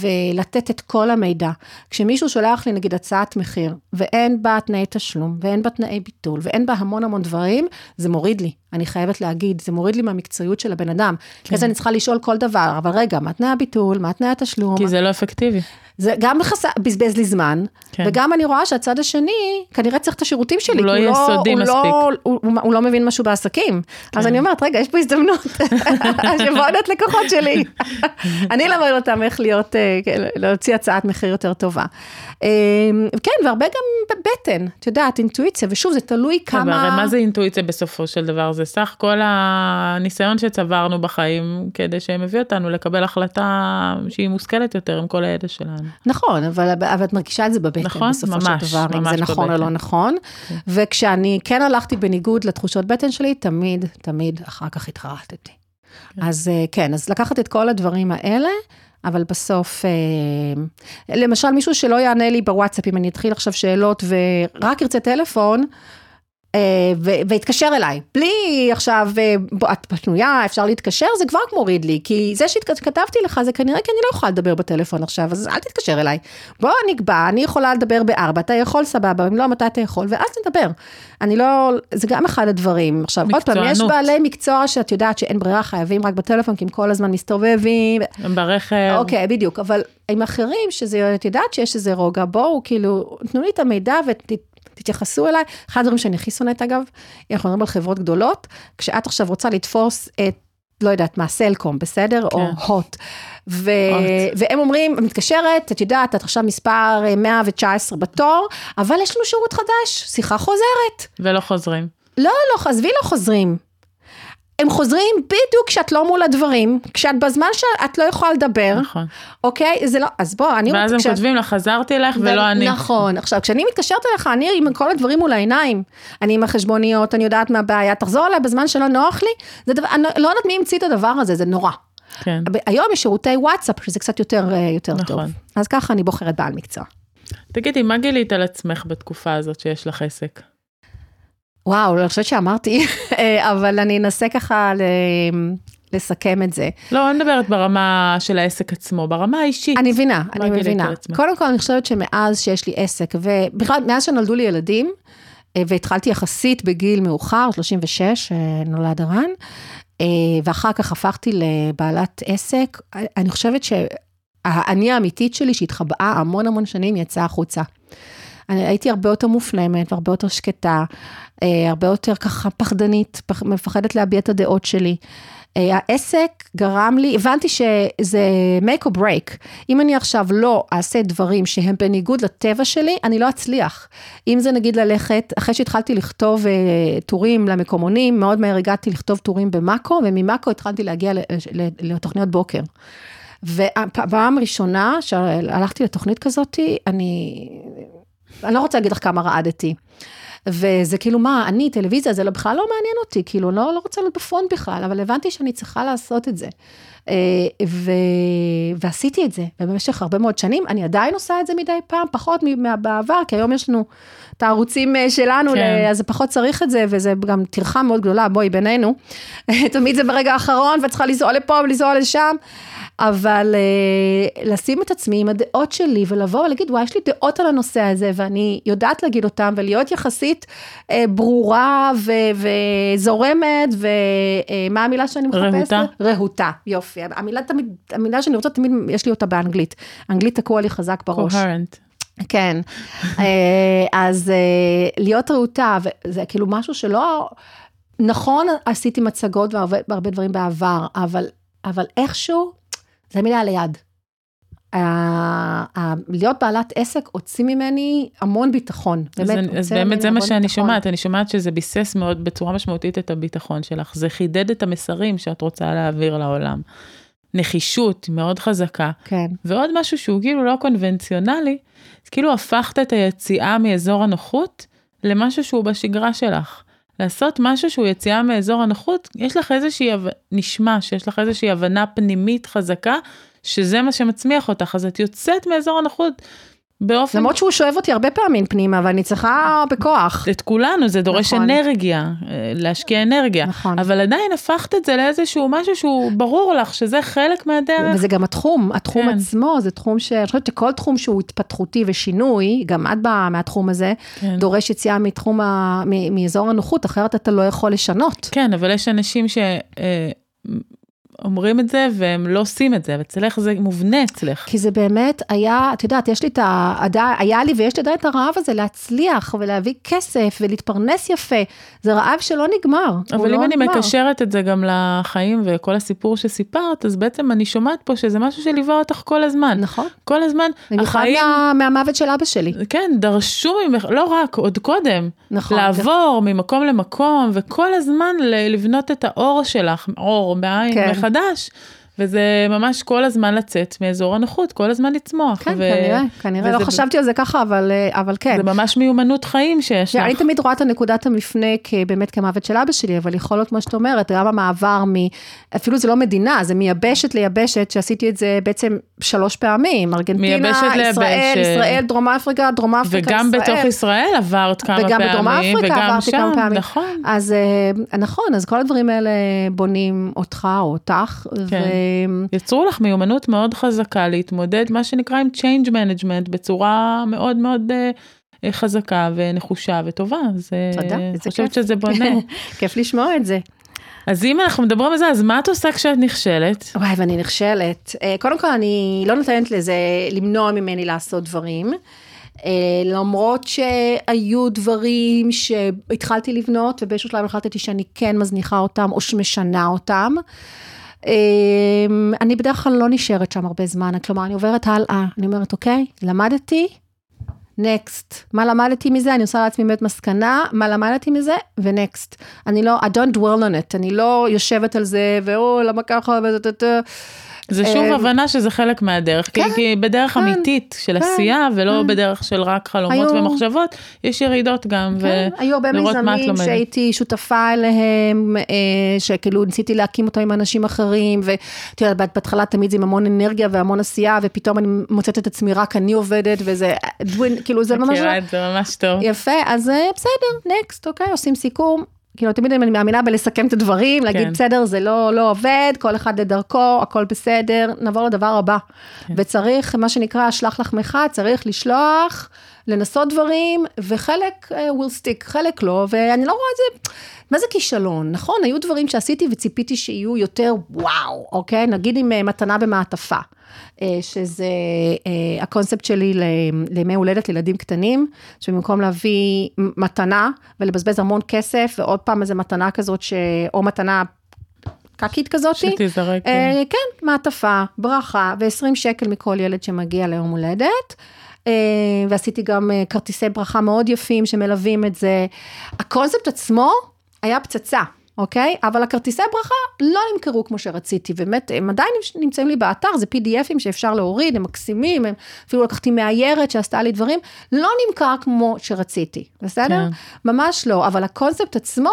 ולתת את כל המידע. כשמישהו שולח לי נגיד הצעת מחיר, ואין בה תנאי תשלום, ואין בה תנאי ביטול, ואין בה המון המון דברים, זה מוריד לי, אני חייבת להגיד, זה מוריד לי מהמקצועיות של הבן אדם. כן. אז אני צריכה לשאול כל דבר, אבל רגע, מה תנאי הביטול, מה תנאי התשלום? כי זה לא אפקטיבי. זה גם חס... בזבז לי זמן, כן. כן. וגם אני רואה שהצד השני כנראה צריך את השירותים שלי. הוא לא כי יסודי הוא מספיק. לא, הוא, הוא, הוא לא מבין משהו בעסקים. כן. אז אני אומרת, רגע, יש פה הזדמנות, שיבואו להיות לקוחות שלי. אני אלמד אותם איך להיות, אה, כן, להוציא הצעת מחיר יותר טובה. אה, כן, והרבה גם בבטן, את יודעת, אינטואיציה, ושוב, זה תלוי אבל כמה... הרי מה זה אינטואיציה בסופו של דבר? זה סך כל הניסיון שצברנו בחיים, כדי שהם הביאו אותנו לקבל החלטה שהיא מושכלת יותר עם כל הידע שלנו. נכון, אבל, אבל את מרגישה את זה בבטן נכון, בסופו ממש, של דבר, אם זה נכון או בבטן. לא נכון. כן. וכשאני כן הלכתי בניגוד לתחושות בטן שלי, תמיד, תמיד אחר כך התחרטתי. כן. אז אה, כן, אז לקחת את כל הדברים האלה, אבל בסוף, אה, למשל מישהו שלא יענה לי בוואטסאפ, אם אני אתחיל עכשיו שאלות ורק ירצה טלפון, והתקשר אליי, בלי עכשיו, אה, בוא, את פנויה, אפשר להתקשר, זה כבר מוריד לי, כי זה שכתבתי לך זה כנראה כי אני לא יכולה לדבר בטלפון עכשיו, אז אל תתקשר אליי. בוא נקבע, אני יכולה לדבר בארבע, אתה יכול סבבה, אם לא, מתי אתה יכול, ואז נדבר. אני לא, זה גם אחד הדברים. עכשיו, עוד פעם, יש מקצוענות. בעלי מקצוע שאת יודעת שאין ברירה, חייבים רק בטלפון, כי הם כל הזמן מסתובבים. הם ברכב, אוקיי, בדיוק, אבל עם אחרים, שזה, את יודעת שיש איזה רוגע, בואו, כאילו, תנו לי את המידע ותתייחסו אליי. אחד הדברים שאני הכי שונאת, אגב, אנחנו מדברים על חברות גדולות, כשאת עכשיו רוצה לתפוס את, לא יודעת מה, סלקום, בסדר? או כן. הוט. ו-. והם אומרים, מתקשרת, את יודעת, את עכשיו מספר אה, 119 בתור, אבל יש לנו שירות חדש, שיחה חוזרת. ולא חוזרים. לא, לא, עזבי לא חוזרים. הם חוזרים בדיוק כשאת לא מול הדברים, כשאת בזמן שאת לא יכולה לדבר, נכון. אוקיי? זה לא, אז בוא, אני ואז הם כשאת- כותבים לה, חזרתי אלייך ולא אני. נכון, עכשיו כשאני מתקשרת אליך, אני עם כל הדברים מול העיניים, אני עם החשבוניות, אני יודעת מה הבעיה, תחזור אליי בזמן שלא נוח לי, זה דבר, אני לא יודעת מי המציא את הדבר הזה, זה נורא. כן. היום יש שירותי וואטסאפ, שזה קצת יותר, אה, יותר טוב. נכון. אז ככה אני בוחרת בעל מקצוע. תגידי, מה גילית על עצמך בתקופה הזאת שיש לך עסק? וואו, אני חושבת שאמרתי, אה, אבל אני אנסה ככה ל- לסכם את זה. לא, אני מדברת ברמה של העסק עצמו, ברמה האישית. אני מבינה, אני מבינה. קודם כל, אני חושבת שמאז שיש לי עסק, ובכלל, מאז שנולדו לי ילדים, אה, והתחלתי יחסית בגיל מאוחר, 36, אה, נולד אה, ואחר כך הפכתי לבעלת עסק, אני חושבת שהאני האמיתית שלי, שהתחבאה המון המון שנים, יצאה החוצה. אני הייתי הרבה יותר מופנמת, והרבה יותר שקטה, אה, הרבה יותר ככה פחדנית, פח, מפחדת להביע את הדעות שלי. אה, העסק גרם לי, הבנתי שזה make or break. אם אני עכשיו לא אעשה דברים שהם בניגוד לטבע שלי, אני לא אצליח. אם זה נגיד ללכת, אחרי שהתחלתי לכתוב אה, טורים למקומונים, מאוד מהר הגעתי לכתוב טורים במאקו, וממאקו התחלתי להגיע לתוכניות בוקר. והפעם הראשונה שהלכתי לתוכנית כזאת, אני, אני לא רוצה להגיד לך כמה רעדתי. וזה כאילו, מה, אני, טלוויזיה, זה לא, בכלל לא מעניין אותי, כאילו, לא, לא רוצה להיות בפרונט בכלל, אבל הבנתי שאני צריכה לעשות את זה. אה, ו... ועשיתי את זה, ובמשך הרבה מאוד שנים, אני עדיין עושה את זה מדי פעם, פחות מבעבר, כי היום יש לנו את הערוצים אה, שלנו, כן. אז פחות צריך את זה, וזה גם טרחה מאוד גדולה, בואי, בינינו. תמיד זה ברגע האחרון, ואת צריכה לנסוע לפה ולנסוע לשם. אבל אה, לשים את עצמי עם הדעות שלי ולבוא ולהגיד, וואי, יש לי דעות על הנושא הזה, ואני יודעת להגיד אותם, ולהיות יחסית אה, ברורה ו- וזורמת, ומה המילה שאני מחפשת? רהוטה. רהוטה, יופי. המילה תמיד, המילה שאני רוצה, תמיד יש לי אותה באנגלית. אנגלית תקוע לי חזק בראש. קוהרנט. כן, אה, אז אה, להיות רהוטה, זה כאילו משהו שלא, נכון, עשיתי מצגות והרבה דברים בעבר, אבל, אבל איכשהו, זה מילה ליד. להיות בעלת עסק הוציא ממני המון ביטחון, אז, באמת, אז הוציא באמת זה מה שאני ביטחון. שומעת, אני שומעת שזה ביסס מאוד בצורה משמעותית את הביטחון שלך, זה חידד את המסרים שאת רוצה להעביר לעולם. נחישות מאוד חזקה, כן, ועוד משהו שהוא כאילו לא קונבנציונלי, אז כאילו הפכת את היציאה מאזור הנוחות למשהו שהוא בשגרה שלך. לעשות משהו שהוא יציאה מאזור הנוחות, יש לך איזושהי, נשמע שיש לך איזושהי הבנה פנימית חזקה, שזה מה שמצמיח אותך, אז את יוצאת מאזור הנוחות באופן... למרות שהוא שואב אותי הרבה פעמים פנימה, ואני צריכה בכוח. את כולנו, זה דורש נכון. אנרגיה, אה, להשקיע אנרגיה. נכון. אבל עדיין הפכת את זה לאיזשהו משהו שהוא ברור לך, שזה חלק מהדרך. וזה גם התחום, התחום כן. עצמו, זה תחום ש... אני חושבת שכל תחום שהוא התפתחותי ושינוי, גם את באה מהתחום הזה, כן. דורש יציאה מתחום, ה... מאזור הנוחות, אחרת אתה לא יכול לשנות. כן, אבל יש אנשים ש... אומרים את זה והם לא עושים את זה, ואצלך זה מובנה אצלך. כי זה באמת היה, את יודעת, יש לי את ה... היה לי ויש לי עדיין את הרעב הזה להצליח ולהביא כסף ולהתפרנס יפה. זה רעב שלא נגמר. אבל לא אם אני נגמר. מקשרת את זה גם לחיים וכל הסיפור שסיפרת, אז בעצם אני שומעת פה שזה משהו שליווה אותך כל הזמן. נכון. כל הזמן, במיוחד החיים, מה, מהמוות של אבא שלי. כן, דרשו ממך, לא רק, עוד קודם, נכון. לעבור ממקום למקום, וכל הזמן לבנות את האור שלך, אור בעין כן. מחדש, מחדש, וזה ממש כל הזמן לצאת מאזור הנוחות, כל הזמן לצמוח. כן, ו- כנראה, כנראה, לא וזה- חשבתי על זה ככה, אבל, אה, אבל כן. זה ממש מיומנות חיים שיש אני לך. תמיד רואה את הנקודת המפנה כבאמת כמוות של אבא שלי, אבל יכול להיות, כמו שאת אומרת, גם המעבר מ... אפילו זה לא מדינה, זה מיבשת ליבשת, שעשיתי את זה בעצם שלוש פעמים. ארגנטינה, ישראל, ליבשת. ישראל, דרום אפריקה, דרום אפריקה, וגם ישראל. בתוך ישראל עברת כמה וגם פעמים, בדרום אפריקה וגם עברתי שם, כמה פעמים. נכון. אז אה, נכון, אז כל הדברים האלה בונים אותך או אותך. כן. ו... יצרו לך מיומנות מאוד חזקה להתמודד, מה שנקרא עם change management, בצורה מאוד מאוד אה, אה, חזקה ונחושה וטובה. אז תודה, אני חושבת. שזה בונה. כיף לשמוע את זה. אז אם אנחנו מדברים על זה, אז מה את עושה כשאת נכשלת? וואי, ואני נכשלת. אה, קודם כל, אני לא נותנת לזה למנוע ממני לעשות דברים. למרות שהיו דברים שהתחלתי לבנות, ובאיזשהו שלב החלטתי שאני כן מזניחה אותם, או שמשנה אותם. אה, אני בדרך כלל לא נשארת שם הרבה זמן, כלומר, אני עוברת הלאה. אני אומרת, אוקיי, למדתי, נקסט. מה למדתי מזה? אני עושה לעצמי באמת מסקנה, מה למדתי מזה, ונקסט. אני לא, I don't dwell on it, אני לא יושבת על זה, ואו, למה ככה, וטטטט. זה שוב אה, הבנה שזה חלק מהדרך, כן, כי בדרך כן, אמיתית של כן, עשייה, ולא כן. בדרך של רק חלומות היו- ומחשבות, יש ירידות גם, כן, היו הרבה ולראות מה את מיזמים לומדת. שהייתי שותפה אליהם, אה, שכאילו ניסיתי להקים אותם עם אנשים אחרים, ואת יודעת, בהת- בהתחלה תמיד זה עם המון אנרגיה והמון עשייה, ופתאום אני מוצאת את עצמי רק אני עובדת, וזה, דווין- כאילו זה ממש... מכירה את זה ממש טוב. יפה, אז אה, בסדר, נקסט, אוקיי, עושים סיכום. כאילו, תמיד אני מאמינה בלסכם את הדברים, להגיד, כן. בסדר, זה לא, לא עובד, כל אחד לדרכו, הכל בסדר, נעבור לדבר הבא. כן. וצריך, מה שנקרא, שלח לחמך, צריך לשלוח, לנסות דברים, וחלק uh, will stick, חלק לא, ואני לא רואה את זה, מה זה כישלון? נכון, היו דברים שעשיתי וציפיתי שיהיו יותר וואו, אוקיי? נגיד עם uh, מתנה במעטפה. אה, שזה אה, הקונספט שלי לימי הולדת לילדים קטנים, שבמקום להביא מתנה ולבזבז המון כסף, ועוד פעם איזה מתנה כזאת, ש... או מתנה קקית כזאת, שתזרק. אה, כן, מעטפה, ברכה ו-20 שקל מכל ילד שמגיע ליום הולדת. אה, ועשיתי גם אה, כרטיסי ברכה מאוד יפים שמלווים את זה. הקונספט עצמו היה פצצה. אוקיי? אבל הכרטיסי ברכה לא נמכרו כמו שרציתי, באמת, הם עדיין נמצאים לי באתר, זה PDFים שאפשר להוריד, הם מקסימים, הם, אפילו לקחתי מאיירת שעשתה לי דברים, לא נמכר כמו שרציתי, בסדר? כן. ממש לא, אבל הקונספט עצמו,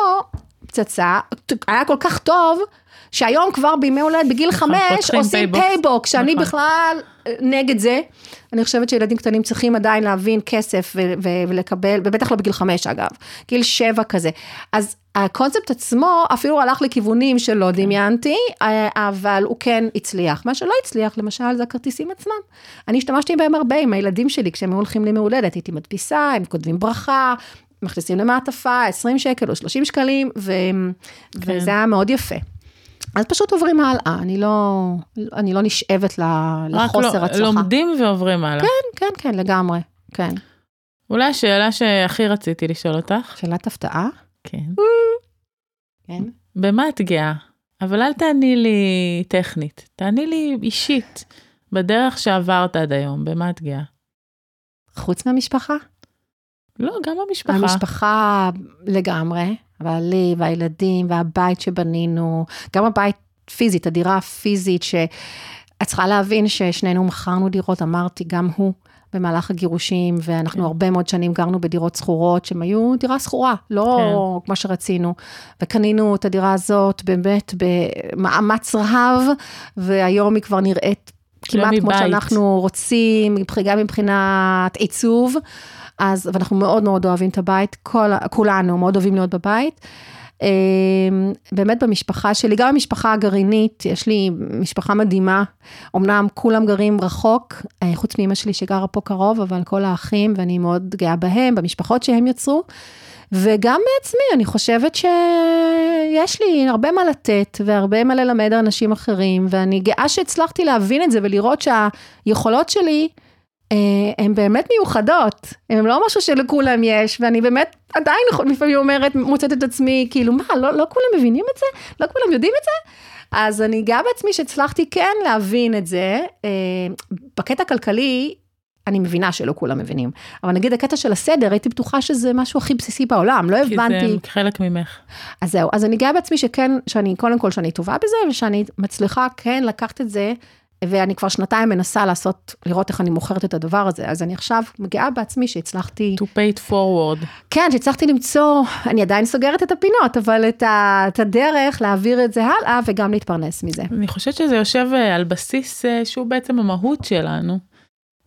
פצצה, היה כל כך טוב, שהיום כבר בימי הולדת בגיל נכון, חמש עושים. PayBox, שאני נכון. בכלל אה, נגד זה. אני חושבת שילדים קטנים צריכים עדיין להבין כסף ו- ו- ולקבל, ובטח לא בגיל חמש אגב, גיל שבע כזה. אז הקונספט עצמו אפילו הלך לכיוונים כן. שלא דמיינתי, אה, אבל הוא כן הצליח. מה שלא הצליח, למשל, זה הכרטיסים עצמם. אני השתמשתי בהם הרבה עם הילדים שלי, כשהם היו הולכים לימי הולדת, הייתי מדפיסה, הם כותבים ברכה. מכניסים למעטפה 20 שקל או 30 שקלים, ו... כן. וזה היה מאוד יפה. אז פשוט עוברים הלאה, אני לא, אני לא נשאבת לחוסר לא- הצלחה. לומדים ועוברים הלאה. כן, כן, כן, לגמרי, כן. אולי השאלה שהכי רציתי לשאול אותך, שאלת הפתעה? כן. כן. במה את גאה? אבל אל תעני לי טכנית, תעני לי אישית, בדרך שעברת עד היום, במה את גאה? חוץ מהמשפחה? לא, גם המשפחה. המשפחה לגמרי, בעלי והילדים והבית שבנינו, גם הבית פיזית, הדירה הפיזית, שאת צריכה להבין ששנינו מכרנו דירות, אמרתי, גם הוא. במהלך הגירושים, ואנחנו כן. הרבה מאוד שנים גרנו בדירות שכורות, שהן היו דירה שכורה, לא כן. כמו שרצינו. וקנינו את הדירה הזאת באמת במאמץ רב, והיום היא כבר נראית כמעט כמו. שאנחנו רוצים, גם מבחינת עיצוב. אז, ואנחנו מאוד מאוד אוהבים את הבית, כל, כולנו מאוד אוהבים להיות בבית. אמ, באמת במשפחה שלי, גם המשפחה הגרעינית, יש לי משפחה מדהימה, אמנם כולם גרים רחוק, אה, חוץ מאמא שלי שגרה פה קרוב, אבל כל האחים, ואני מאוד גאה בהם, במשפחות שהם יצרו. וגם בעצמי, אני חושבת שיש לי הרבה מה לתת והרבה מה ללמד אנשים אחרים, ואני גאה שהצלחתי להבין את זה ולראות שהיכולות שלי, הן באמת מיוחדות, הן לא משהו שלכולם יש, ואני באמת עדיין לפעמים אומרת, מוצאת את עצמי, כאילו, מה, לא, לא כולם מבינים את זה? לא כולם יודעים את זה? אז אני גאה בעצמי שהצלחתי כן להבין את זה. אה, בקטע הכלכלי, אני מבינה שלא כולם מבינים, אבל נגיד הקטע של הסדר, הייתי בטוחה שזה משהו הכי בסיסי בעולם, לא הבנתי. כי זה חלק ממך. אז זהו, אז אני גאה בעצמי שכן, שאני, קודם כל שאני טובה בזה, ושאני מצליחה כן לקחת את זה, ואני כבר שנתיים מנסה לעשות, לראות איך אני מוכרת את הדבר הזה, אז אני עכשיו גאה בעצמי שהצלחתי... To pay it forward. כן, שהצלחתי למצוא, אני עדיין סוגרת את הפינות, אבל את, ה, את הדרך להעביר את זה הלאה וגם להתפרנס מזה. אני חושבת שזה יושב אה, על בסיס אה, שהוא בעצם המהות שלנו.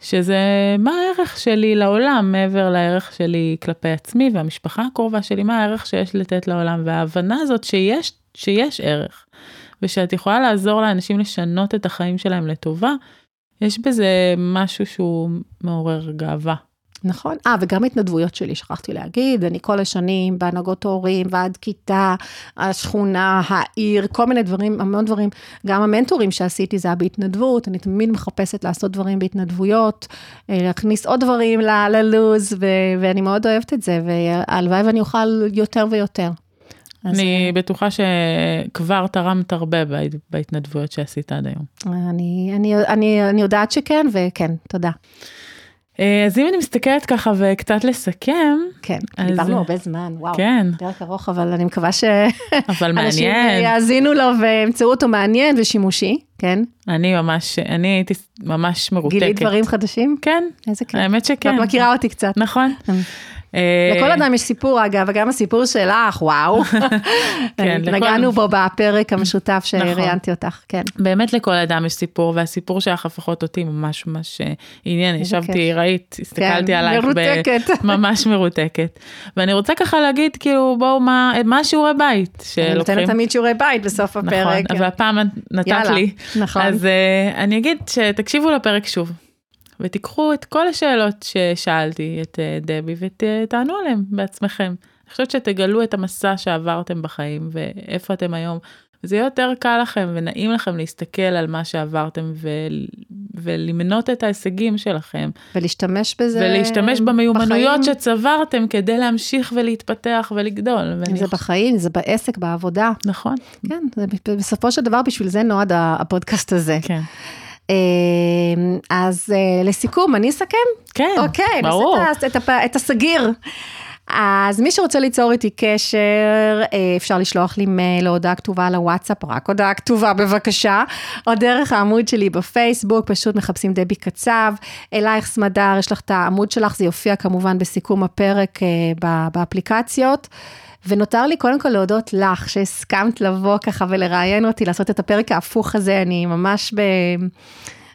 שזה מה הערך שלי לעולם מעבר לערך שלי כלפי עצמי והמשפחה הקרובה שלי, מה הערך שיש לתת לעולם וההבנה הזאת שיש, שיש ערך. ושאת יכולה לעזור לאנשים לשנות את החיים שלהם לטובה, יש בזה משהו שהוא מעורר גאווה. נכון. אה, וגם התנדבויות שלי, שכחתי להגיד, אני כל השנים בהנהגות הורים ועד כיתה, השכונה, העיר, כל מיני דברים, המון דברים. גם המנטורים שעשיתי זה היה בהתנדבות, אני תמיד מחפשת לעשות דברים בהתנדבויות, אה, להכניס עוד דברים ללוז, ואני מאוד אוהבת את זה, והלוואי ואני אוכל יותר ויותר. אני אז... בטוחה שכבר תרמת הרבה בהתנדבויות שעשית עד היום. אני, אני, אני, אני יודעת שכן, וכן, תודה. אה, אז אם אני מסתכלת ככה וקצת לסכם. כן, אז... דיברנו הרבה זמן, וואו. כן. דרך ארוך, אבל אני מקווה שאנשים יאזינו לו וימצאו אותו מעניין ושימושי, כן? אני ממש, אני הייתי ממש מרותקת. גילית דברים חדשים? כן. איזה כיף. האמת שכן. את מכירה אותי קצת. נכון. אה. לכל אדם יש סיפור אגב, וגם הסיפור שלך, וואו. כן, נגענו בו בפרק המשותף שראיינתי נכון. אותך, כן. באמת לכל אדם יש סיפור, והסיפור שלך לפחות אותי ממש ממש אה, עניין, ישבתי, ראית, הסתכלתי כן, עלייך, ממש מרותקת. ואני רוצה ככה להגיד, כאילו, בואו, מה השיעורי בית שלוקחים? אני נותנת תמיד שיעורי בית בסוף הפרק. נכון, והפעם נתת לי. נכון. אז אה, אני אגיד שתקשיבו לפרק שוב. ותיקחו את כל השאלות ששאלתי את אה, דבי ותענו עליהן בעצמכם. אני חושבת שתגלו את המסע שעברתם בחיים ואיפה אתם היום. זה יהיה יותר קל לכם ונעים לכם להסתכל על מה שעברתם ו... ולמנות את ההישגים שלכם. ולהשתמש בזה ולהשתמש במיומנויות בחיים. שצברתם כדי להמשיך ולהתפתח ולגדול. אם זה בחיים, זה בעסק, בעבודה. נכון. כן, זה בסופו של דבר בשביל זה נועד הפודקאסט הזה. כן. אמ, אז אה, לסיכום, אני אסכם? כן, אוקיי, ברור. נעשה את, את, את הסגיר. אז מי שרוצה ליצור איתי קשר, אה, אפשר לשלוח לי מייל או הודעה כתובה לוואטסאפ, רק הודעה כתובה בבקשה, או דרך העמוד שלי בפייסבוק, פשוט מחפשים דבי קצב. אלייך סמדר, יש לך את העמוד שלך, זה יופיע כמובן בסיכום הפרק אה, באפליקציות. ונותר לי קודם כל להודות לך שהסכמת לבוא ככה ולראיין אותי, לעשות את הפרק ההפוך הזה, אני ממש ב...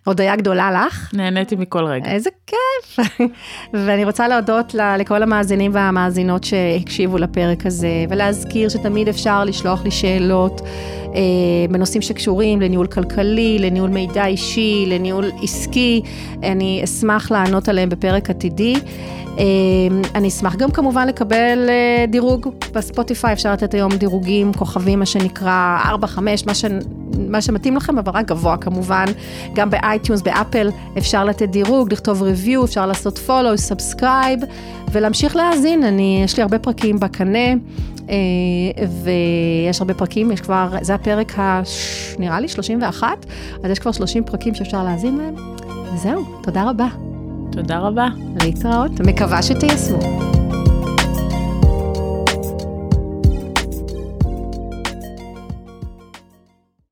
הודיה גדולה לך. נהניתי מכל רגע. איזה כיף. ואני רוצה להודות לכל המאזינים והמאזינות שהקשיבו לפרק הזה, ולהזכיר שתמיד אפשר לשלוח לי שאלות בנושאים שקשורים לניהול כלכלי, לניהול מידע אישי, לניהול עסקי. אני אשמח לענות עליהם בפרק עתידי. אמ, אני אשמח גם כמובן לקבל אה, דירוג בספוטיפיי, אפשר לתת היום דירוגים, כוכבים, מה שנקרא 4-5, מה, ש... מה שמתאים לכם, אבל רק גבוה כמובן. גם ב iTunes, ב Apple, אפשר לתת דירוג, לכתוב review, אפשר לעשות follow, subscribe, ולהמשיך להאזין. אני, יש לי הרבה פרקים בקנה. אה, ויש הרבה פרקים, יש כבר, זה הפרק ה... נראה לי 31, אז יש כבר 30 פרקים שאפשר להאזין להם. וזהו, תודה רבה. תודה רבה. להתראות, מקווה שתיישמו.